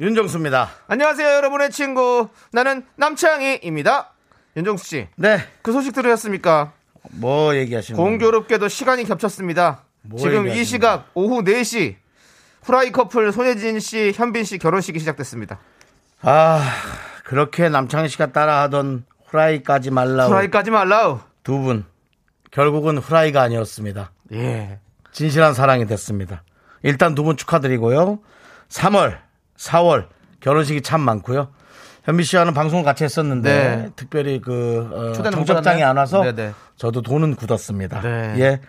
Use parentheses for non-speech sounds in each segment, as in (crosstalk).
윤정수입니다. 안녕하세요, 여러분의 친구. 나는 남창희입니다. 윤정수 씨, 네. 그 소식 들으셨습니까? 뭐 얘기하시는 거예요? 공교롭게도 시간이 겹쳤습니다. 뭐 지금 이 시각 오후 4시 후라이 커플 손예진 씨, 현빈 씨 결혼식이 시작됐습니다. 아, 그렇게 남창희 씨가 따라하던 후라이까지 말라고 후라이까지 말라우. 두 분. 결국은 후라이가 아니었습니다. 예. 진실한 사랑이 됐습니다. 일단 두 분 축하드리고요. 3월, 4월 결혼식이 참 많고요. 현미 씨와는 방송을 같이 했었는데 네. 특별히 그 어, 청첩장이? 안 와서 네네. 저도 돈은 굳었습니다. 네. 예.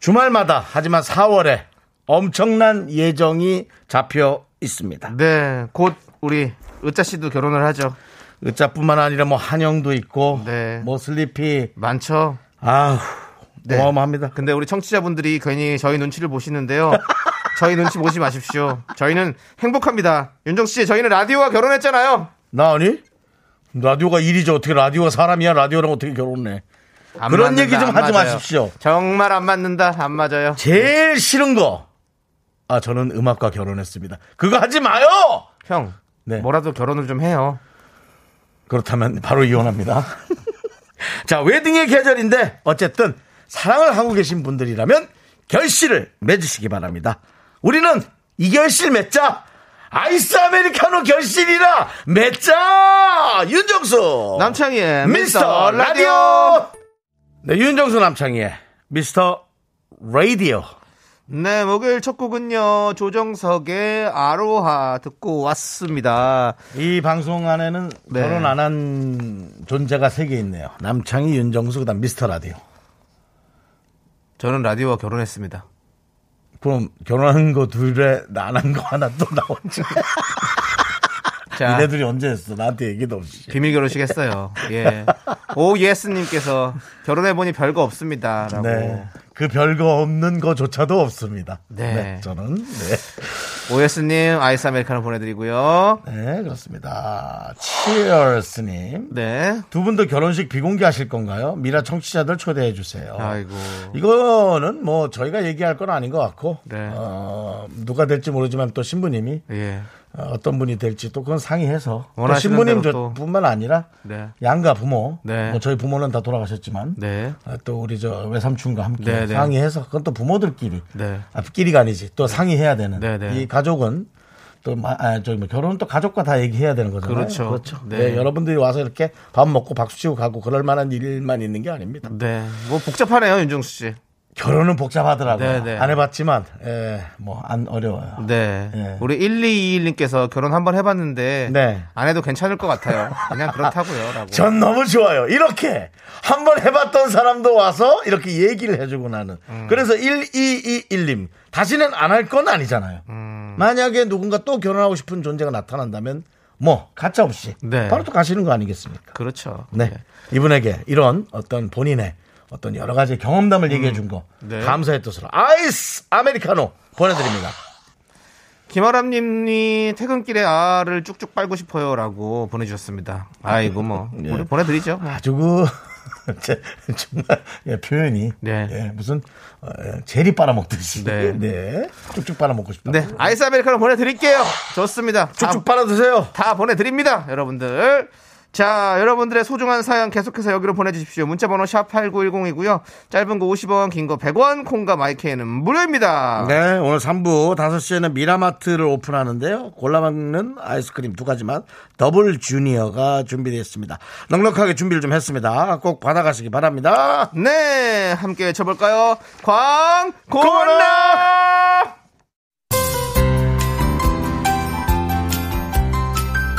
주말마다 하지만 4월에 엄청난 예정이 잡혀 있습니다. 네, 곧 우리 으짜 씨도 결혼을 하죠. 의자뿐만 아니라 뭐 한영도 있고 네. 뭐 슬리피 많죠. 아우 네. 어마어마합니다. 근데 우리 청취자분들이 괜히 저희 눈치를 보시는데요. (laughs) 저희 눈치 보지 마십시오. 저희는 행복합니다. 윤정수 씨, 저희는 라디오와 결혼했잖아요. 나 아니? 라디오가 일이죠. 어떻게 라디오가 사람이야? 라디오랑 어떻게 결혼해? 안 그런 맞는다, 얘기 좀안 하지 맞아요. 마십시오. 정말 안 맞는다. 안 맞아요. 제일 싫은 거. 아, 저는 음악과 결혼했습니다. 그거 하지 마요! 형, 네. 뭐라도 결혼을 좀 해요. 그렇다면 바로 이혼합니다. (laughs) 자, 웨딩의 계절인데 어쨌든 사랑을 하고 계신 분들이라면 결실을 맺으시기 바랍니다. 우리는 이 결실 맺자! 아이스 아메리카노 결실이라 맺자! 윤정수! 남창희의 미스터 라디오! 네, 윤정수 남창희의 미스터 라디오. 네, 목요일 첫 곡은요, 조정석의 아로하 듣고 왔습니다. 이 방송 안에는 네. 결혼 안 한 존재가 세 개 있네요. 남창희, 윤정수, 그 다음 미스터 라디오. 저는 라디오와 결혼했습니다. 그럼 결혼한 거 둘에 안 한 거 하나 또 나오지. (laughs) 자, 니네들이 언제 했어? 나한테 얘기도 없이. 비밀 결혼식 했어요. 예. 오, 예스님께서 결혼해보니 별거 없습니다. 라고. 네. 그 별거 없는 거조차도 없습니다. 네. 저는. 네. 오예스님, 아이스 아메리카노 보내드리고요. 네, 그렇습니다. 치얼스님. 네. 두 분도 결혼식 비공개 하실 건가요? 미라 청취자들 초대해 주세요. 아이고. 이거는 뭐 저희가 얘기할 건 아닌 것 같고, 네. 어, 누가 될지 모르지만 또 신부님이 예. 어, 어떤 분이 될지 또 그건 상의해서 또 신부님 또. 뿐만 아니라 네. 양가 부모, 네. 뭐 저희 부모는 다 돌아가셨지만 네. 어, 또 우리 저 외삼촌과 함께 네, 네. 상의해서 그건 또 부모들끼리 네. 앞끼리가 아니지 또 상의해야 되는 네, 네. 이 가족은 또 마- 아, 저기 뭐 결혼은 또 가족과 다 얘기해야 되는 거잖아요. 그렇죠. 그렇죠. 네. 네, 여러분들이 와서 이렇게 밥 먹고 박수 치고 가고 그럴 만한 일만 있는 게 아닙니다. 네. 뭐 복잡하네요, 윤정수 씨. 결혼은 복잡하더라고요. 네, 네. 안 해봤지만 예, 뭐 안 어려워요. 네. 네. 우리 1221님께서 결혼 한번 해봤는데. 네. 안 해도 괜찮을 것 같아요. 그냥 그렇다고요. 라고. 전 너무 좋아요. 이렇게 한번 해봤던 사람도 와서 이렇게 얘기를 해주고 나는. 음. 그래서 1221님 다시는 안 할 건 아니잖아요. 음. 만약에 누군가 또 결혼하고 싶은 존재가 나타난다면 뭐 가짜 없이 네. 바로 또 가시는 거 아니겠습니까? 그렇죠. 네. 이분에게 이런 어떤 본인의 어떤 여러 가지 경험담을 얘기해 준 거 네. 감사의 뜻으로 아이스 아메리카노 보내드립니다. 김아람님이 퇴근길에 알을 쭉쭉 빨고 싶어요라고 보내주셨습니다. 아이고 뭐 (laughs) 예. 우리 보내드리죠. 뭐. 아주 그 제- 정말 예, 표현이 네. 예, 무슨 어, 예, 제리 빨아먹듯이 네. 네. 쭉쭉 빨아먹고 싶다. 네, 아이스 아메리카노 보내드릴게요. 좋습니다. 쭉쭉 빨아 드세요. 다, 다 보내드립니다, 여러분들. 자, 여러분들의 소중한 사연 계속해서 여기로 보내주십시오. 문자번호 샵 8910이고요. 짧은 거 50원, 긴 거 100원, 콩과 마이크에는 무료입니다. 네, 오늘 3부 5시에는 미라마트를 오픈하는데요. 골라먹는 아이스크림 두 가지 맛 더블 주니어가 준비되어 있습니다. 넉넉하게 준비를 좀 했습니다. 꼭 받아가시기 바랍니다. 네, 함께 외쳐볼까요? 광고나!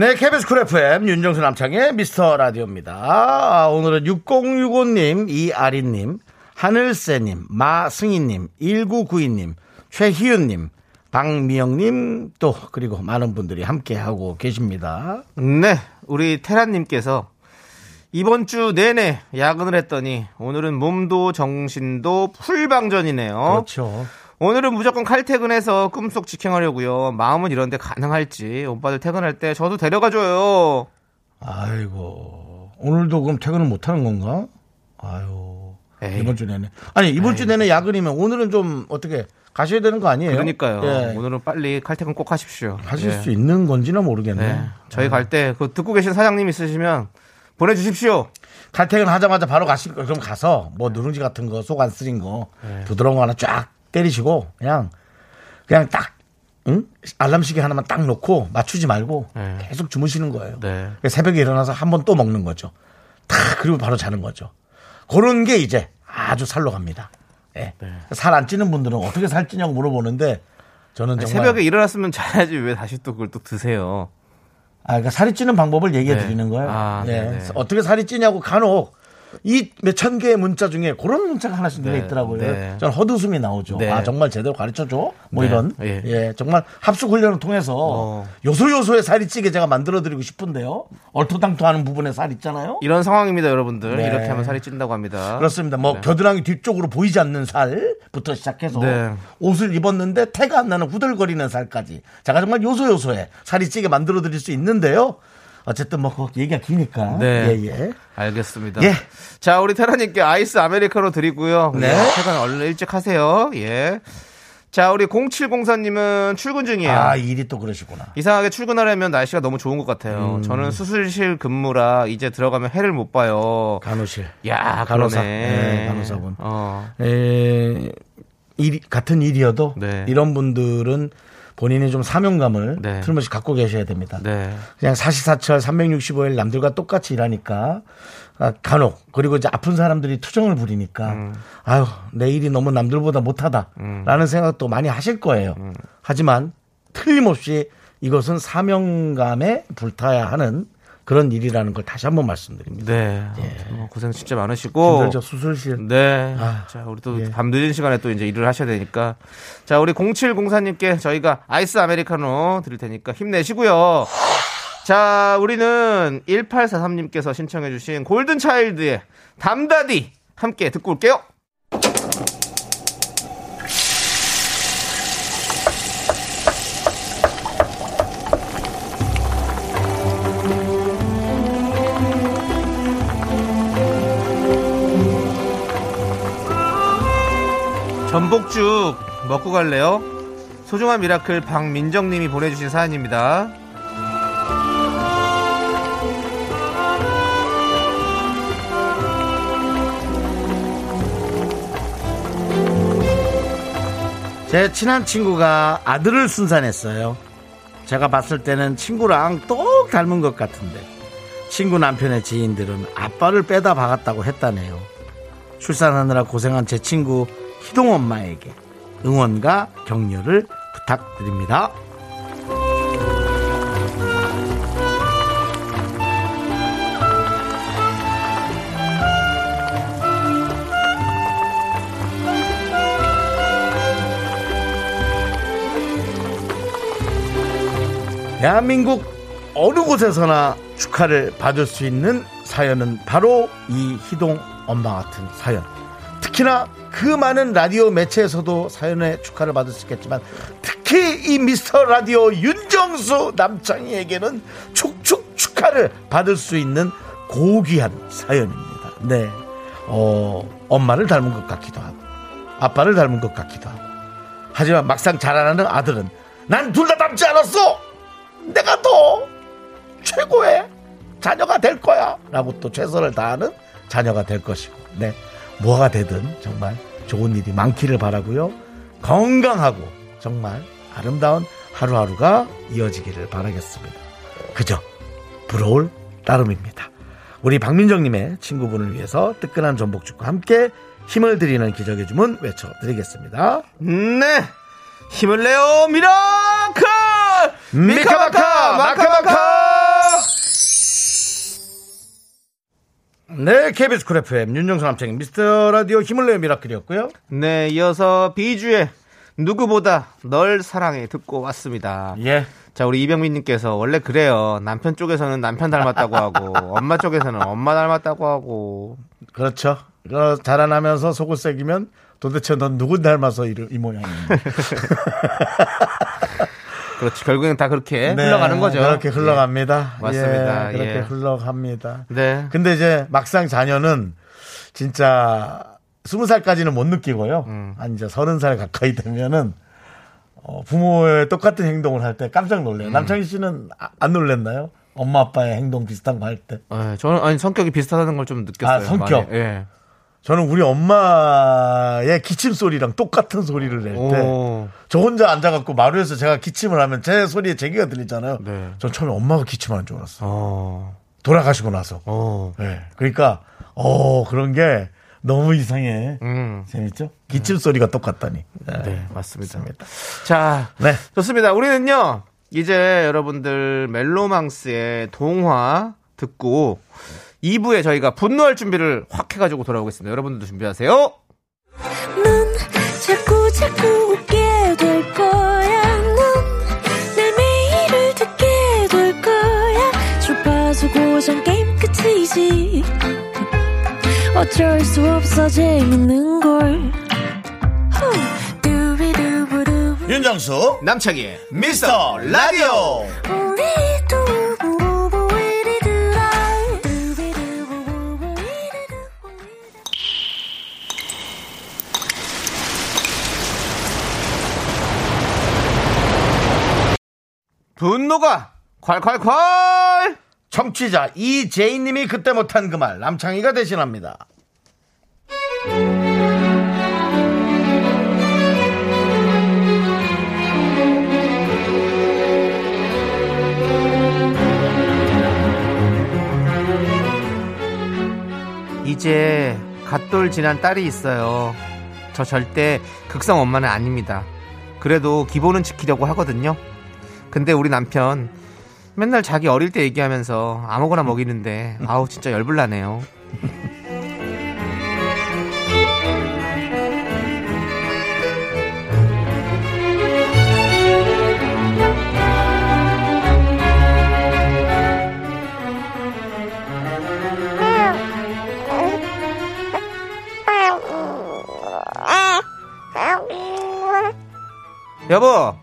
네, KBS 쿨 FM 윤정수 남창의 미스터 라디오입니다. 아, 오늘은 6065님, 이아린님, 하늘새님, 마승희님, 1992님, 최희윤님, 박미영님, 또, 그리고 많은 분들이 함께하고 계십니다. 네, 우리 테라님께서 이번 주 내내 야근을 했더니 오늘은 몸도 정신도 풀방전이네요. 그렇죠. 오늘은 무조건 칼퇴근해서 꿈속 직행하려고요. 마음은 이런데 가능할지 오빠들 퇴근할 때 저도 데려가줘요. 아이고, 오늘도 그럼 퇴근을 못하는 건가? 아유, 에이. 이번 주 내내. 아니, 이번 주 내내 야근이면 오늘은 좀 어떻게 가셔야 되는 거 아니에요? 그러니까요. 예. 오늘은 빨리 칼퇴근 꼭 하십시오. 하실 예. 수 있는 건지는 모르겠네. 네. 저희 갈 때 그 듣고 계신 사장님 있으시면 보내주십시오. 칼퇴근 하자마자 바로 가실 거 그럼 가서 뭐 누룽지 같은 거 속 안 쓰린 거 네. 부드러운 거 하나 쫙 때리시고 그냥 그냥 딱 응? 알람 시계 하나만 딱 놓고 맞추지 말고 네. 계속 주무시는 거예요. 네. 새벽에 일어나서 한 번 또 먹는 거죠. 탁 그리고 바로 자는 거죠. 그런 게 이제 아주 살로 갑니다. 예. 네. 살 안 찌는 분들은 어떻게 살 찌냐고 물어보는데 저는 정말 새벽에 일어났으면 자야지 왜 다시 또 그걸 또 드세요. 아, 그러니까 살이 찌는 방법을 얘기해 네. 드리는 거예요. 아, 예. 네네. 어떻게 살이 찌냐고 간혹 이 몇 천 개의 문자 중에 그런 문자가 하나씩 네, 있더라고요. 네. 저는 헛웃음이 나오죠. 네. 아, 정말 제대로 가르쳐 줘? 뭐 네. 이런. 예. 예. 정말 합숙 훈련을 통해서 어. 요소요소에 살이 찌게 제가 만들어 드리고 싶은데요. 얼토당토 하는 부분에 살 있잖아요. 이런 상황입니다, 여러분들. 네. 이렇게 하면 살이 찐다고 합니다. 그렇습니다. 뭐 네. 겨드랑이 뒤쪽으로 보이지 않는 살부터 시작해서 네. 옷을 입었는데 태가 안 나는 후들거리는 살까지 제가 정말 요소요소에 살이 찌게 만들어 드릴 수 있는데요. 어쨌든 뭐 얘기가 기니까 네. 예, 예. 알겠습니다. 예. 자, 우리 테라님께 아이스 아메리카노 드리고요. 네. 네. 퇴근 얼른 일찍 하세요. 예. 자, 우리 0704님은 출근 중이에요. 아 일이 또 그러시구나. 이상하게 출근하려면 날씨가 너무 좋은 것 같아요. 음. 저는 수술실 근무라 이제 들어가면 해를 못 봐요. 간호실. 야, 간호사. 네, 간호사분. 어. 에, 일 같은 일이어도 네. 이런 분들은 본인이 좀 사명감을 네. 틀림없이 갖고 계셔야 됩니다. 네. 그냥 사시사철 365일 남들과 똑같이 일하니까 아, 간혹 그리고 이제 아픈 사람들이 투정을 부리니까 음. 아유 내 일이 너무 남들보다 못하다라는 생각도 많이 하실 거예요. 음. 하지만 틀림없이 이것은 사명감에 불타야 하는 그런 일이라는 걸 다시 한번 말씀드립니다. 네. 어, 고생 진짜 많으시고. 힘들죠 수술실. 네. 아, 자, 우리 또 예. 밤 늦은 시간에 또 이제 일을 하셔야 되니까. 자, 우리 0704님께 저희가 아이스 아메리카노 드릴 테니까 힘내시고요. 자, 우리는 1843님께서 신청해주신 골든차일드의 담다디 함께 듣고 올게요. 전복죽 먹고 갈래요? 소중한 miracle 박민정님이 보내주신 사연입니다. 제 친한 친구가 아들을 순산했어요. 제가 봤을 때는 친구랑 똑 닮은 것 같은데 친구 남편의 지인들은 아빠를 빼다 박았다고 했다네요. 출산하느라 고생한 제 친구 희동 엄마에게 응원과 격려를 부탁드립니다. 대한민국 어느 곳에서나 축하를 받을 수 있는 사연은 바로 이 희동 엄마 같은 사연. 특히나 그 많은 라디오 매체에서도 사연의 축하를 받을 수 있겠지만 특히 이 미스터 라디오 윤정수 남창희에게는 축축 축하를 받을 수 있는 고귀한 사연입니다. 네. 어, 엄마를 닮은 것 같기도 하고 아빠를 닮은 것 같기도 하고 하지만 막상 자라나는 아들은 난 둘 다 닮지 않았어! 내가 더 최고의 자녀가 될 거야. 라고 또 최선을 다하는 자녀가 될 것이고, 네. 뭐가 되든 정말 좋은 일이 많기를 바라고요. 건강하고 정말 아름다운 하루하루가 이어지기를 바라겠습니다. 그저 부러울 따름입니다. 우리 박민정님의 친구분을 위해서 뜨끈한 전복죽과 함께 힘을 드리는 기적의 주문 외쳐드리겠습니다. 네. 힘을 내요, miracle! 미카마카 마카마카 네 KBS Cool FM 윤정수 남창희의 미스터 라디오 힘을 내요 miracle이었고요 네, 이어서 비주의 누구보다 널 사랑해 듣고 왔습니다. 예 자, 우리 이병민님께서 원래 그래요. 남편 쪽에서는 남편 닮았다고 하고, (laughs) 엄마 쪽에서는 엄마 닮았다고 하고. 그렇죠 어, 자라나면서 속을 새기면 도대체 넌 누구 닮아서 이, 이 모양인가 (laughs) 그렇지. 결국엔 다 그렇게 네, 흘러가는 거죠. 그렇게 흘러갑니다 예. 맞습니다. 예, 그렇게 예. 흘러갑니다 네. 근데 이제 막상 자녀는 진짜 스무 살까지는 못 느끼고요. 음. 한 이제 서른 살 가까이 되면은 어, 부모의 똑같은 행동을 할 때 깜짝 놀래요. 음. 남창희 씨는 아- 안 놀랬나요? 엄마 아빠의 행동 비슷한 거 할 때. 예, 저는 아니 성격이 비슷하다는 걸 좀 느꼈어요. 아, 성격? 많이. 예. 저는 우리 엄마의 기침 소리랑 똑같은 소리를 낼 때, 오. 저 혼자 앉아갖고 마루에서 제가 기침을 하면 제 소리에 제기가 들리잖아요. 네. 전 처음에 엄마가 기침하는 줄 알았어. 요 어. 돌아가시고 나서. 어. 네. 그러니까, 어, 그런 게 너무 이상해. 음. 재밌죠? 기침 소리가 똑같다니. 네, 맞습니다. 자, 네. 좋습니다. 우리는요, 이제 여러분들 멜로망스의 동화 듣고 2부에 저희가 분노할 준비를 확 해가지고 돌아오겠습니다. 여러분들도 준비하세요. 넌 자꾸 자꾸 웃게 될 거야. 넌내 매일을 듣게 될 거야. 주파수 고정 게임 끝이지. 어쩔 수 없어 재밌는 걸. 윤정수, 남창희의 미스터 라디오. 분노가 콸콸콸! 청취자 이재인님이 그때 못한 그 말 남창희가 대신합니다. 이제 갓돌 지난 딸이 있어요. 저 절대 극성 엄마는 아닙니다. 그래도 기본은 지키려고 하거든요. 근데 우리 남편 맨날 자기 어릴 때 얘기하면서 아무거나 먹이는데 아우 진짜 열불 나네요. 여보,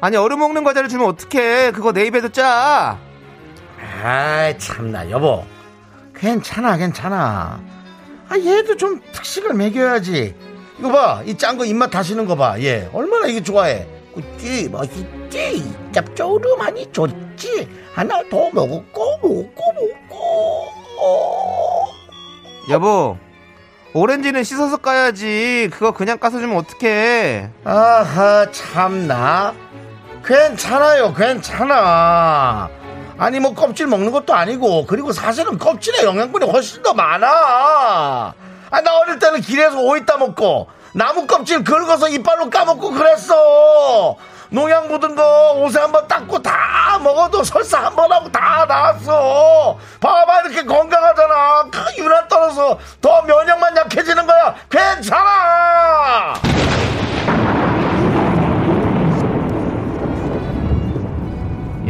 아니 얼음 먹는 과자를 주면 어떡해? 그거 내 입에도 짜. 아이 참나 여보. 괜찮아 괜찮아. 아 얘도 좀 특식을 먹여야지. 이거 봐이 짠 거 입맛 다시는 거봐얘 얼마나 이게 좋아해. 그치 맛있지? 짭조름하니 좋지? 하나 더 먹고 먹고 먹고 여보, 오렌지는 씻어서 까야지. 그거 그냥 까서 주면 어떡해? 아하 참나 괜찮아요 괜찮아. 아니 뭐 껍질 먹는 것도 아니고 그리고 사실은 껍질에 영양분이 훨씬 더 많아. 아, 나 어릴 때는 길에서 오이 따먹고 나무 껍질 긁어서 이빨로 까먹고 그랬어. 농약 묻은 거 옷에 한번 닦고 다 먹어도 설사 한 번 하고 다 나았어. 봐봐 이렇게 건강하잖아. 그 유난 떨어서 더 면역만 약해지는 거야. 괜찮아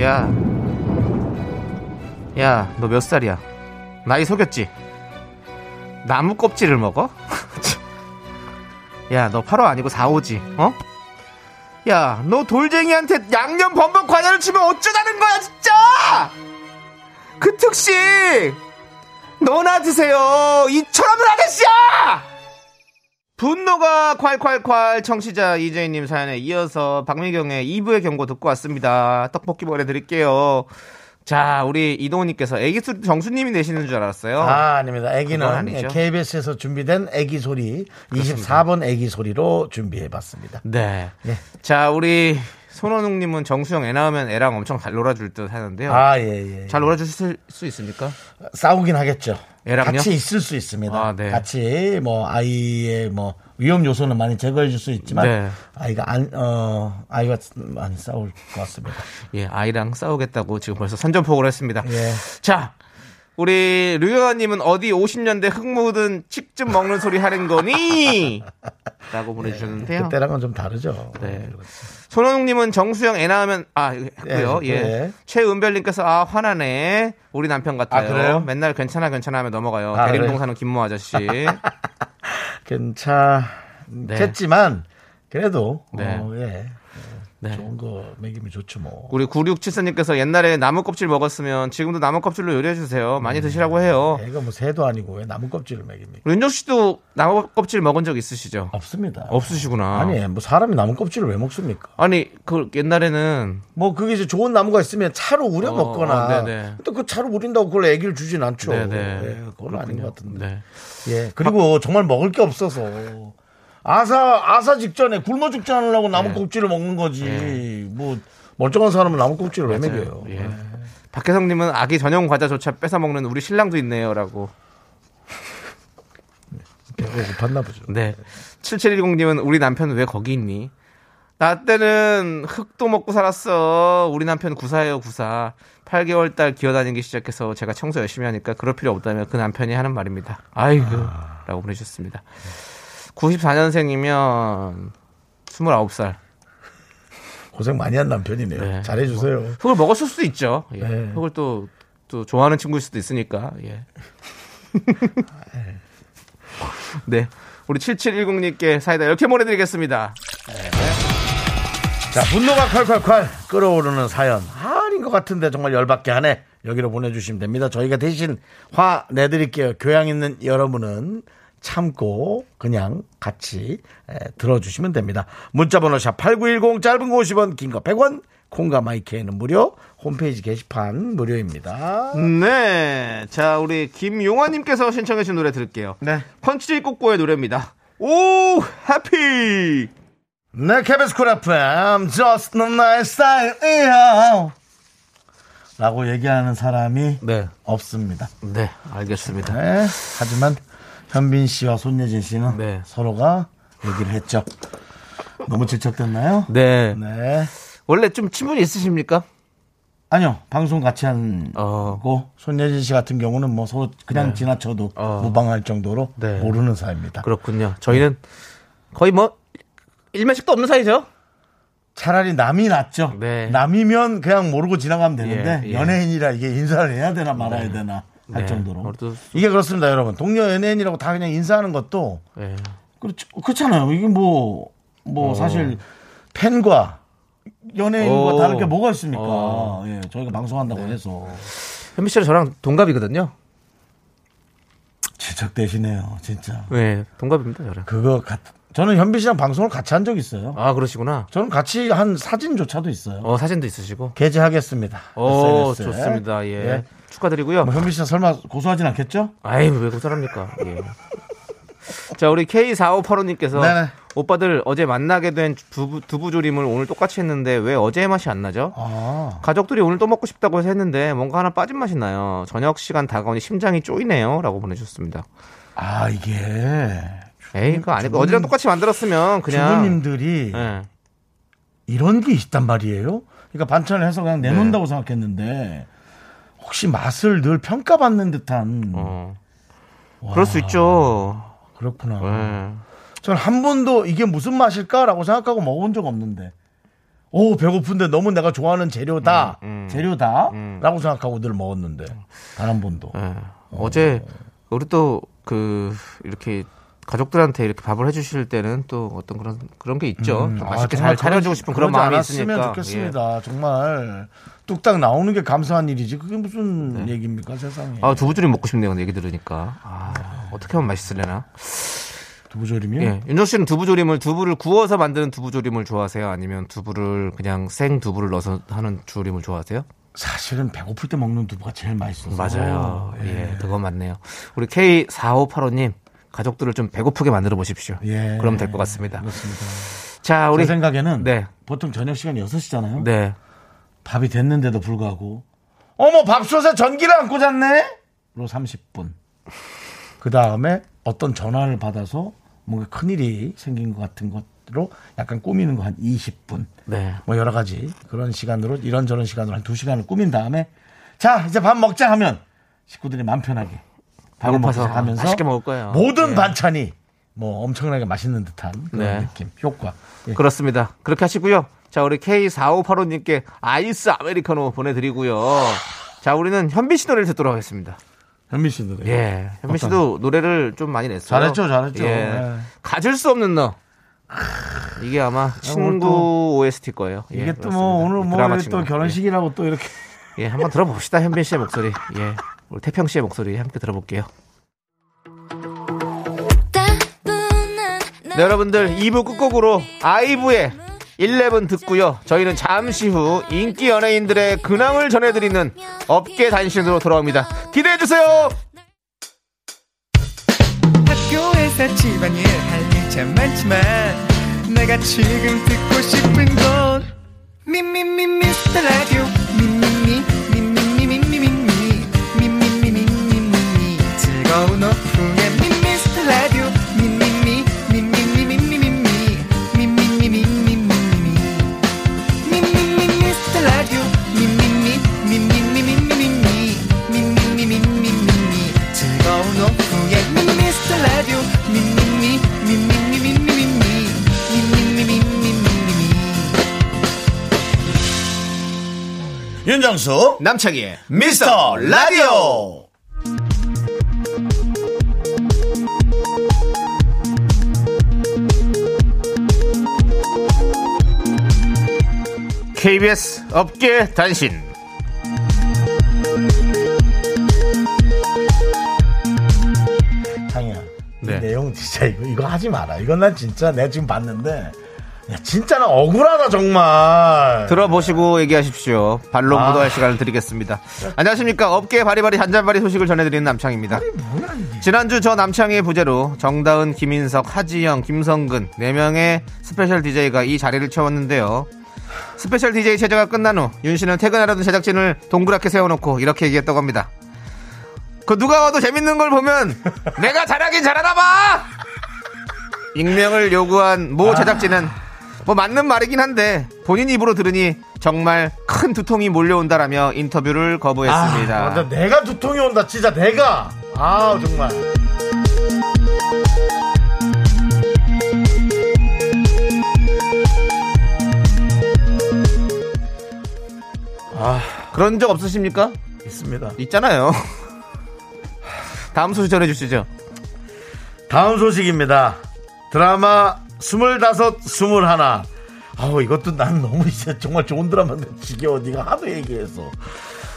야, 야, 너 몇 살이야? 나이 속였지? 나무 껍질을 먹어? (laughs) 야, 너 8호 아니고 4호지, 어? 야, 너 돌쟁이한테 양념 범벅 과자를 주면 어쩌자는 거야, 진짜! 그 특식! 너나 드세요! 이처럼은 아저씨야! 분노가 콸콸콸 청취자 이재희님 사연에 이어서 박미경의 2부의 경고 듣고 왔습니다. 떡볶이 보내드릴게요. 자, 우리 이동훈님께서 애기 소리 정수님이 내시는 줄 알았어요. 아, 아닙니다. 애기는. KBS에서 준비된 애기 소리 24번 애기 소리로 준비해 봤습니다. 네. 예. 자, 우리 손원웅님은 정수영 애 낳으면 애랑 엄청 잘 놀아줄 듯 하는데요. 아, 예, 예. 잘 놀아주실 수 있습니까? 싸우긴 하겠죠. 애랑요? 같이 있을 수 있습니다. 아, 네. 같이 뭐 아이의 뭐 위험 요소는 많이 제거해 줄 수 있지만 네. 아이가 안, 어, 아이가 많이 싸울 것 같습니다. (laughs) 예, 아이랑 싸우겠다고 지금 벌써 선전포고를 했습니다. 예. 자, 우리 류여아님은 어디 50년대 흙 묻은 칡즙 먹는 소리 하는 거니? (laughs) 라고 보내주셨는데요. 그때랑은 좀 다르죠. 네. 손원웅님은 정수영 애 낳으면 아 했고요. 예, 예. 예. 최은별님께서 아 화나네. 우리 남편 같아요. 아, 그래요? 맨날 괜찮아 괜찮아 하면 넘어가요. 아, 대림동 그래요? 사는 김모 아저씨. (laughs) 괜찮겠지만 그래도 네. 어, 예. 네. 좋은 거 먹이면 좋죠 뭐. 우리 9674님께서 옛날에 나무 껍질 먹었으면 지금도 나무 껍질로 요리해 주세요. 많이 드시라고 해요. 애가 뭐 새도 아니고 왜 나무 껍질을 먹입니까? 윤정 씨도 나무 껍질 먹은 적 있으시죠? 없습니다. 없으시구나. 아니 뭐 사람이 나무 껍질을 왜 먹습니까? 아니 그 옛날에는 뭐 그게 이제 좋은 나무가 있으면 차로 우려 어, 먹거나. 어, 네네. 또그 차로 우린다고 그걸 애기를 주진 않죠. 네네. 예, 그건 아닌 것 같은데. 네. 예. 그리고 정말 먹을 게 없어서 아사 아사 직전에 굶어 죽지 않으려고 나무 네. 껍질을 먹는 거지. 뭐 멀쩡한 사람은 나무 껍질을 왜 맞아요. 먹여요? 예. 박혜성님은 아기 전용 과자조차 뺏어 먹는 우리 신랑도 있네요라고. 배가 고팠나 보죠. 네. 7710님은 우리 남편 왜 거기 있니? 나 때는 흙도 먹고 살았어. 우리 남편 구사예요, 구사. 8개월 달 기어다니기 시작해서 제가 청소 열심히 하니까 그럴 필요 없다며 그 남편이 하는 말입니다. 아이고. 라고 보내주셨습니다. 94년생이면 29살. 고생 많이 한 남편이네요. 네. 잘해주세요. 흙을 먹었을 수도 있죠. 예. 네. 흙을 또, 또 좋아하는 친구일 수도 있으니까. 예. 네. 우리 7710님께 사이다 이렇게 보내드리겠습니다. 자, 분노가 콸콸콸 끓어오르는 사연. 아닌 것 같은데 정말 열받게 하네. 여기로 보내주시면 됩니다. 저희가 대신 화 내드릴게요. 교양 있는 여러분은 참고 그냥 같이 에, 들어주시면 됩니다. 문자번호 샵 8910 짧은 거 50원 긴 거 100원 콩과 마이 K에는 무료 홈페이지 게시판 무료입니다. 네. 자, 우리 김용화님께서 신청해 주신 노래 들을게요. 네. 펀치 꼬꼬의 노래입니다. Oh, Happy! 네, KBS Cool FM, just not my style, 라고 얘기하는 사람이 네. 없습니다. 네, 알겠습니다. 네, 하지만 현빈 씨와 손예진 씨는 네. 서로가 얘기를 했죠. 너무 질척됐나요? 네. 네. 원래 좀 친분이 있으십니까? 아니요, 방송 같이 한 어. 거고 손예진 씨 같은 경우는 뭐 서로 그냥 지나쳐도 어. 무방할 정도로 네. 모르는 사이입니다. 그렇군요. 저희는 거의 뭐, 일면식도 없는 사이죠? 차라리 남이 낫죠. 네. 남이면 그냥 모르고 지나가면 되는데 예, 예. 연예인이라 이게 인사를 해야 되나 말아야 되나 할 네. 정도로. 이게 그렇습니다, 여러분. 동료 연예인이라고 다 그냥 인사하는 것도 예. 그렇죠. 그렇잖아요. 이게 뭐, 뭐, 사실, 팬과 연예인과 오. 다를 게 뭐가 있습니까? 어. 예, 저희가 방송한다고 해서. 현미 씨랑 저랑 동갑이거든요. 지적되시네요, 진짜. 네, 동갑입니다, 저랑. 그거, 같, 저는 현빈 씨랑 방송을 같이 한 적 있어요. 아, 그러시구나. 저는 같이 한 사진조차도 있어요. 어, 사진도 있으시고. 게재하겠습니다. SNS 에. 좋습니다. 예. 예. 축하드리고요. 뭐 현빈 씨는 설마 고소하진 않겠죠? 아이, 왜 고사합니까? 예. 자, 우리 K4585님께서 네네. 오빠들 어제 만나게 된 두부, 두부조림을 오늘 똑같이 했는데 왜 어제의 맛이 안 나죠? 아, 가족들이 오늘 또 먹고 싶다고 해서 했는데 뭔가 하나 빠진 맛이 나요. 저녁 시간 다가오니 심장이 쪼이네요. 라고 보내주셨습니다. 아, 이게. 에이, 그거 아니고 어제랑 똑같이 만들었으면 그냥. 주부님들이 예. 이런 게 있단 말이에요. 그러니까 반찬을 해서 그냥 내놓는다고 네. 생각했는데 혹시 맛을 늘 평가받는 듯한 어. 그럴 수 있죠. 그렇구나. 예. 저는 한 번도 이게 무슨 맛일까라고 생각하고 먹어본 적 없는데. 오 배고픈데 너무 내가 좋아하는 재료다 음, 음. 재료다라고 생각하고 늘 먹었는데 단 한 번도 예. 어제 우리 또 그 이렇게 가족들한테 이렇게 밥을 해주실 때는 또 어떤 그런 그런 게 있죠. 음, 좀 아, 맛있게 정말 잘 차려주고 싶은 그런 마음이 있으니까. 예. 좋겠습니다 정말 뚝딱 나오는 게 감사한 일이지 그게 무슨 얘기입니까 세상에 예. 아 두부조림 먹고 싶네요. 얘기 들으니까. 아, 어떻게 하면 맛있을래나? 두부조림이요? 예. 윤정 씨는 두부조림을 두부를 구워서 만드는 두부조림을 좋아하세요? 아니면 두부를 그냥 생 두부를 넣어서 하는 조림을 좋아하세요? 사실은 배고플 때 먹는 두부가 제일 맛있어서. 맞아요. 예, 그건 맞네요. 우리 K4585님, 가족들을 좀 배고프게 만들어 보십시오. 예. 그럼 될 것 같습니다. 그렇습니다. 자, 우리. 제 생각에는 네. 보통 저녁 시간이 6시잖아요. 네. 밥이 됐는데도 불구하고 어머 밥솥에 전기를 안 꽂았네? 로 30분. 그 다음에 어떤 전화를 받아서 뭔가 큰일이 생긴 것 같은 것으로 약간 꾸미는 거 한 20분. 네. 뭐 여러 가지 그런 시간으로 이런저런 시간으로 한 2시간을 꾸민 다음에 자 이제 밥 먹자 하면 식구들이 마음 편하게 배고파서 시작하면서 맛있게 먹을 거예요. 모든 예. 반찬이 뭐 엄청나게 맛있는 듯한 그런 네. 느낌 효과 예. 그렇습니다. 그렇게 하시고요. 자, 우리 K4585님께 아이스 아메리카노 보내드리고요. 자, 우리는 현빈 씨 노래를 듣도록 하겠습니다. 현민 씨도 네. 예. 현빈 씨도 노래를 좀 많이 냈어요. 잘했죠, 잘했죠. 예. 예. 가질 수 없는 너. 이게 아마 친구 또- OST 거예요. 예, 이게 또. 뭐 오늘 뭐 드라마 우리 친구. 또 결혼식이라고 또 이렇게 예. 예, 한번 들어봅시다. 현빈 씨의 목소리. 예. 우리 태평 씨의 목소리 함께 들어볼게요. 네, 여러분들 2부 끝곡으로 아이브의 11 듣고요. 저희는 잠시 후 인기 연예인들의 근황을 전해드리는 업계 단신으로 돌아옵니다. 기대해주세요! 학교에서 집안일 할일참 많지만 내가 지금 듣고 싶은 건 미미미 미스터 라디오 미미미 윤정수 남창희의 미스터 라디오 KBS 업계 단신. 상이야 네. 이 내용 진짜 이거 이거 하지 마라 이건 난 진짜 내가 지금 봤는데 야 진짜 나 억울하다 정말 들어보시고 얘기하십시오. 발로 아. 묻어할 시간을 드리겠습니다. 안녕하십니까. 업계 바리바리 잔잔바리 소식을 전해드리는 남창희입니다. 뭐야 지난주 저 남창희의 부재로 정다은, 김인석, 하지영, 김성근 4명의 special DJ가 이 자리를 채웠는데요. special DJ 체제가 끝난 후 윤 씨는 퇴근하려던 제작진을 동그랗게 세워놓고 이렇게 얘기했다고 합니다. 그 누가 와도 재밌는 걸 보면 (laughs) 내가 잘하긴 잘하나 봐! 익명을 요구한 모 제작진은 뭐 맞는 말이긴 한데 본인 입으로 들으니 정말 큰 두통이 몰려온다라며 인터뷰를 거부했습니다. 아, 내가 두통이 온다 진짜 내가 아 정말 그런 적 없으십니까? 있습니다 있잖아요. (laughs) 다음 소식 전해주시죠. 다음 소식입니다. 드라마 스물다섯, 스물하나. 아우, 이것도 난 너무 이제 정말 좋은 드라마인데 지겨워. 네가 하도 얘기해서.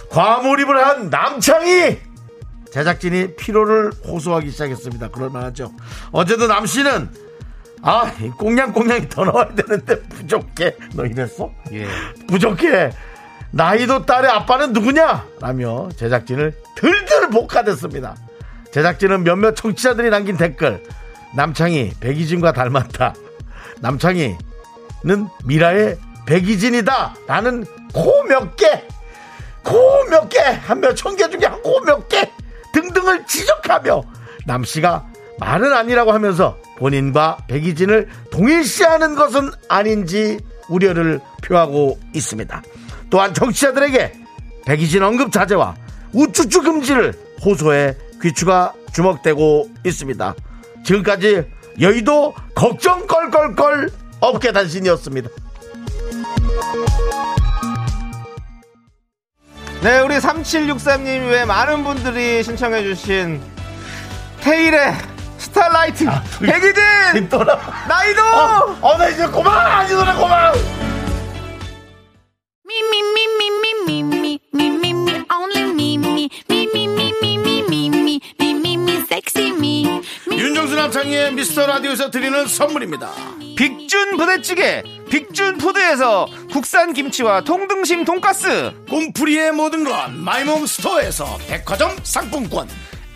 과몰입을 한 남창희! 제작진이 피로를 호소하기 시작했습니다. 그럴만하죠. 어제도 남씨는 아, 이 꽁냥꽁냥이 더 나와야 되는데 부족해. 너 이랬어? 예. 부족해. 나이도 딸의 아빠는 누구냐? 라며 제작진을 들들 볶아댔습니다. 제작진은 몇몇 청취자들이 남긴 댓글. 남창희, 백이진과 닮았다. 남창희는 미라의 백이진이다. 라는 코 몇 개, 코 몇 개, 한 몇 천 개 중에 한 코 몇 개 등등을 지적하며 남씨가 말은 아니라고 하면서 본인과 백이진을 동일시하는 것은 아닌지 우려를 표하고 있습니다. 또한 정치자들에게 백이진 언급 자제와 우쭈쭈 금지를 호소해 귀추가 주목되고 있습니다. 지금까지 여의도 걱정 껄껄껄 업계 단신이었습니다. 네, 우리 3763님 외 많은 분들이 신청해주신 테일의 스타라이트 백이진 돌아. 나이도 어, 어, 나 이제 고마워! 이제 노래 고마워! 윤정수 남창희의 미스터 라디오에서 드리는 선물입니다. 빅준 부대찌개 빅준 푸드에서 국산 김치와 통등심 돈가스 꿈풀이의 모든 건 마이몸 스토어에서 백화점 상품권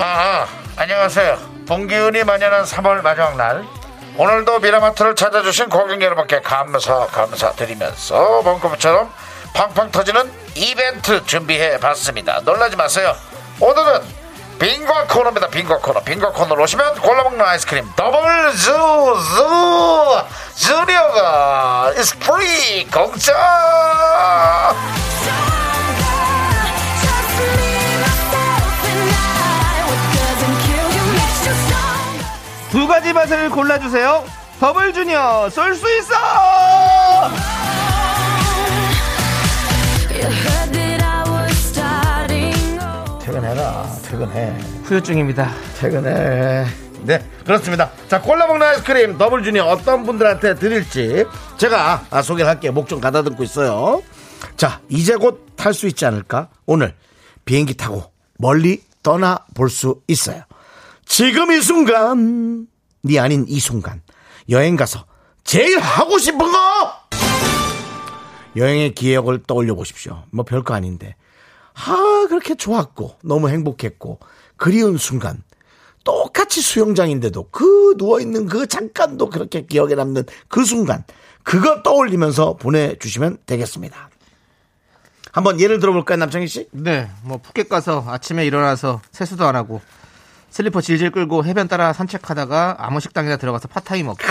아, 안녕하세요. 봄기운이 만연한 3월 마지막 날. 오늘도 미라마트를 찾아주신 고객 여러분께 감사, 감사드리면서 벙커부처럼 팡팡 터지는 이벤트 준비해 봤습니다. 놀라지 마세요. 오늘은 빙과 코너입니다. 빙과 코너. 빙과 코너로 오시면 골라먹는 아이스크림 더블 주, 주, 주니어가 is free 공짜! 두 가지 맛을 골라주세요 더블 주니어 쏠 수 있어. 퇴근해라. 퇴근해. 후유증입니다 퇴근해. 네, 그렇습니다. 자, 골라 먹는 아이스크림 더블 주니어 어떤 분들한테 드릴지 제가 아, 소개를 할게요. 목 좀 가다듬고 있어요. 자, 이제 곧 탈 수 있지 않을까? 오늘 비행기 타고 멀리 떠나 볼 수 있어요. 지금 이 순간, 네 아닌 이 순간, 여행 가서 제일 하고 싶은 거! 여행의 기억을 떠올려 보십시오. 뭐 별거 아닌데. 아, 그렇게 좋았고, 너무 행복했고, 그리운 순간, 똑같이 수영장인데도 그 누워있는 그 잠깐도 그렇게 기억에 남는 그 순간, 그거 떠올리면서 보내주시면 되겠습니다. 한번 예를 들어볼까요, 남창희 씨? 네, 뭐 푸켓 가서 아침에 일어나서 세수도 안 하고 슬리퍼 질질 끌고 해변 따라 산책하다가 아무 식당이나 들어가서 팟타이 먹기.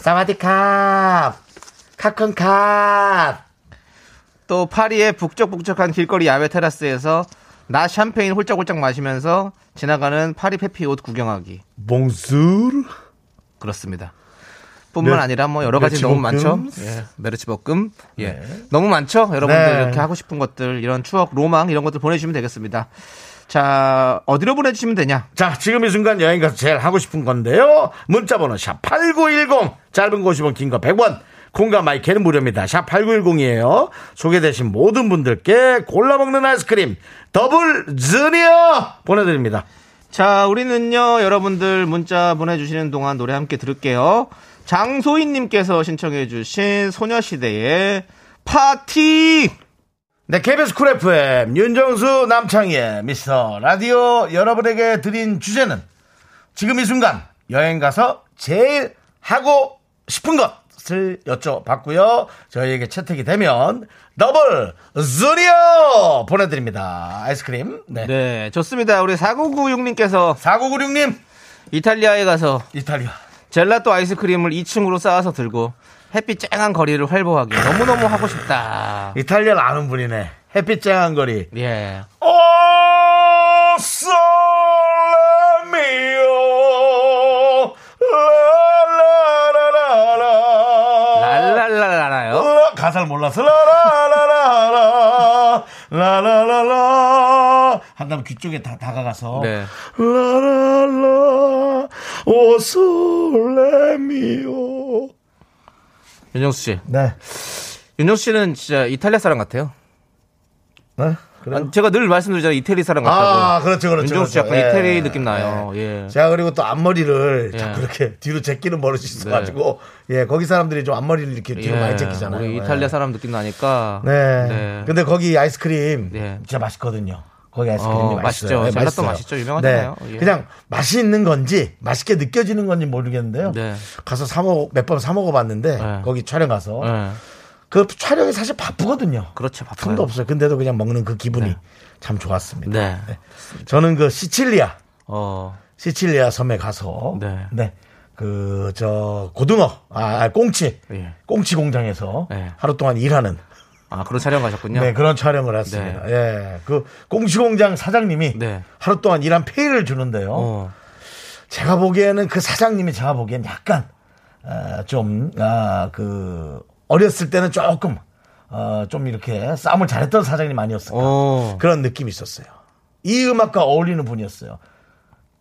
สวัสดีครับ! ขอบคุณครับ! 또 파리의 북적북적한 길거리 야외 테라스에서 나 샴페인 홀짝홀짝 마시면서 지나가는 파리 패피 옷 구경하기. Bonjour? 그렇습니다. 뿐만 네. 아니라 뭐 여러 가지 너무 많죠. 메르치볶음. 예, 메르치볶음. 예. 너무 많죠. 여러분들 네. 이렇게 하고 싶은 것들, 이런 추억, 로망 이런 것들 보내주시면 되겠습니다. 자, 어디로 보내주시면 되냐? 자, 지금 이 순간 여행 가서 제일 하고 싶은 건데요. 문자번호 샵8910. 짧은 거 50원, 긴 거 100원. 콩과 마이크는 무료입니다. 샵 8910이에요. 소개되신 모든 분들께 골라먹는 아이스크림 더블 즈니어 보내드립니다. 자, 우리는요, 여러분들 문자 보내주시는 동안 노래 함께 들을게요. 장소희님께서 신청해주신 소녀시대의 파티! 네, KBS Cool FM 윤정수 남창희의 미스터 라디오 여러분에게 드린 주제는 지금 이 순간 여행 가서 제일 하고 싶은 것을 여쭤봤고요. 저희에게 채택이 되면 더블 주니어 보내드립니다. 아이스크림. 네. 네, 좋습니다. 우리 4996님께서 4996님 이탈리아에 가서 이탈리아. 젤라또 아이스크림을 2층으로 쌓아서 들고 햇빛 쨍한 거리를 활보하기 너무너무 하고 싶다. 이탈리아를 아는 분이네. 햇빛 쨍한 거리. 예. O sole mio 라라라라. 라- 가사를 몰라서 라라라라라 라라라라 한 다음 귀 쪽에 다 다가가서 네. 라라라 오 솔레미오 윤정수 씨. 네. 윤정수 씨는 진짜 이탈리아 사람 같아요. 네? 그래요? 아니, 제가 늘 말씀드리잖아요. 이태리 사람 같다고. 아, 그렇죠, 그렇죠. 윤정수 씨 그렇죠. 약간 예. 이태리 느낌 나요. 예. 제가 그리고 또 앞머리를 예. 자꾸 이렇게 뒤로 제끼는 버릇이 있어가지고, 예, 거기 사람들이 좀 앞머리를 이렇게 뒤로 예. 많이 제끼잖아요. 우리 예. 이탈리아 사람 느낌 나니까. 네. 네. 근데 거기 아이스크림 네. 진짜 맛있거든요. 거기 아이스크림이 어, 맛있어요. 맛있죠. 젤라또 맛있어요. 맛있죠. 유명하잖아요. 네. 예. 그냥 맛이 있는 건지 맛있게 느껴지는 건지 모르겠는데요. 네. 가서 사 먹, 몇 번 사 먹어봤는데 네. 거기 촬영 가서 예. 그 촬영이 사실 바쁘거든요. 그렇죠. 바빠요. 틈도 없어요. 근데도 그냥 먹는 그 기분이 네. 참 좋았습니다. 네. 저는 그 시칠리아 어. 시칠리아 섬에 가서 네. 그 저 고등어 아 꽁치 예. 꽁치 공장에서 네. 하루 동안 일하는 아, 그런 촬영 가셨군요. 네 그런 촬영을 했습니다. 예, 그 꽁치 공장 사장님이 네. 하루 동안 일한 페이를 주는데요. 어. 제가 보기에는 그 사장님이 제가 보기엔 약간 어, 좀, 아, 그, 어렸을 때는 조금, 어, 좀 이렇게 싸움을 잘했던 사장님 아니었을까. 오. 그런 느낌이 있었어요. 이 음악과 어울리는 분이었어요.